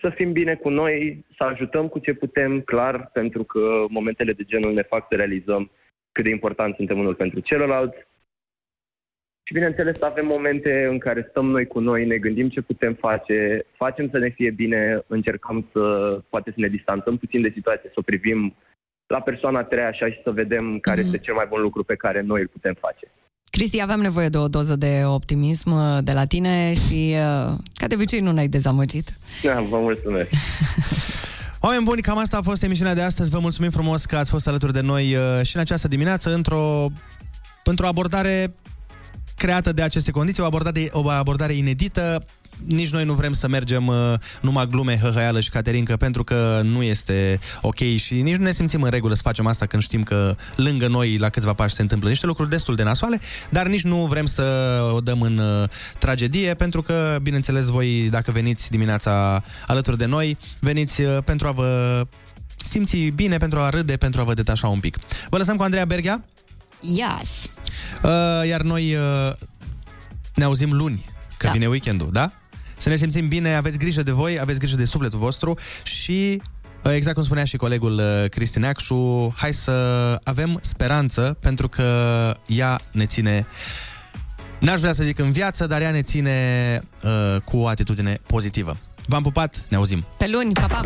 Speaker 31: să fim bine cu noi, să ajutăm cu ce putem, clar, pentru că momentele de genul ne fac să realizăm cât de important suntem unul pentru celălalt. Și bineînțeles să avem momente în care stăm noi cu noi, ne gândim ce putem face, facem să ne fie bine, încercăm să poate să ne distanțăm puțin de situație, să o privim la persoana a treia așa și să vedem care este cel mai bun lucru pe care noi îl putem face.
Speaker 3: Cristi, aveam nevoie de o doză de optimism uh, de la tine și, uh, ca de obicei, nu ne-ai dezamăgit.
Speaker 31: Da, vă mulțumesc.
Speaker 2: Oameni buni, cam asta a fost emisiunea de astăzi. Vă mulțumim frumos că ați fost alături de noi uh, și în această dimineață într-o, într-o abordare creată de aceste condiții, o abordare, o abordare inedită. Nici noi nu vrem să mergem uh, numai glume, hăhăială și caterincă pentru că nu este ok și nici nu ne simțim în regulă să facem asta când știm că lângă noi la câțiva pași se întâmplă niște lucruri destul de nasoale, dar nici nu vrem să o dăm în uh, tragedie pentru că, bineînțeles, voi dacă veniți dimineața alături de noi, veniți uh, pentru a vă simți bine, pentru a râde, pentru a vă detașa un pic. Vă lăsăm cu Andreea Berghia,
Speaker 30: Yes.
Speaker 2: Uh, iar noi uh, ne auzim luni, că da. vine weekendul, da? Să ne simțim bine, aveți grijă de voi, aveți grijă de sufletul vostru și, uh, exact cum spunea și colegul uh, Cristi Neacșu, hai să avem speranță, pentru că ea ne ține, n-aș vrea să zic în viață, dar ea ne ține uh, cu o atitudine pozitivă. V-am pupat, ne auzim!
Speaker 3: Pe luni, pa, pa!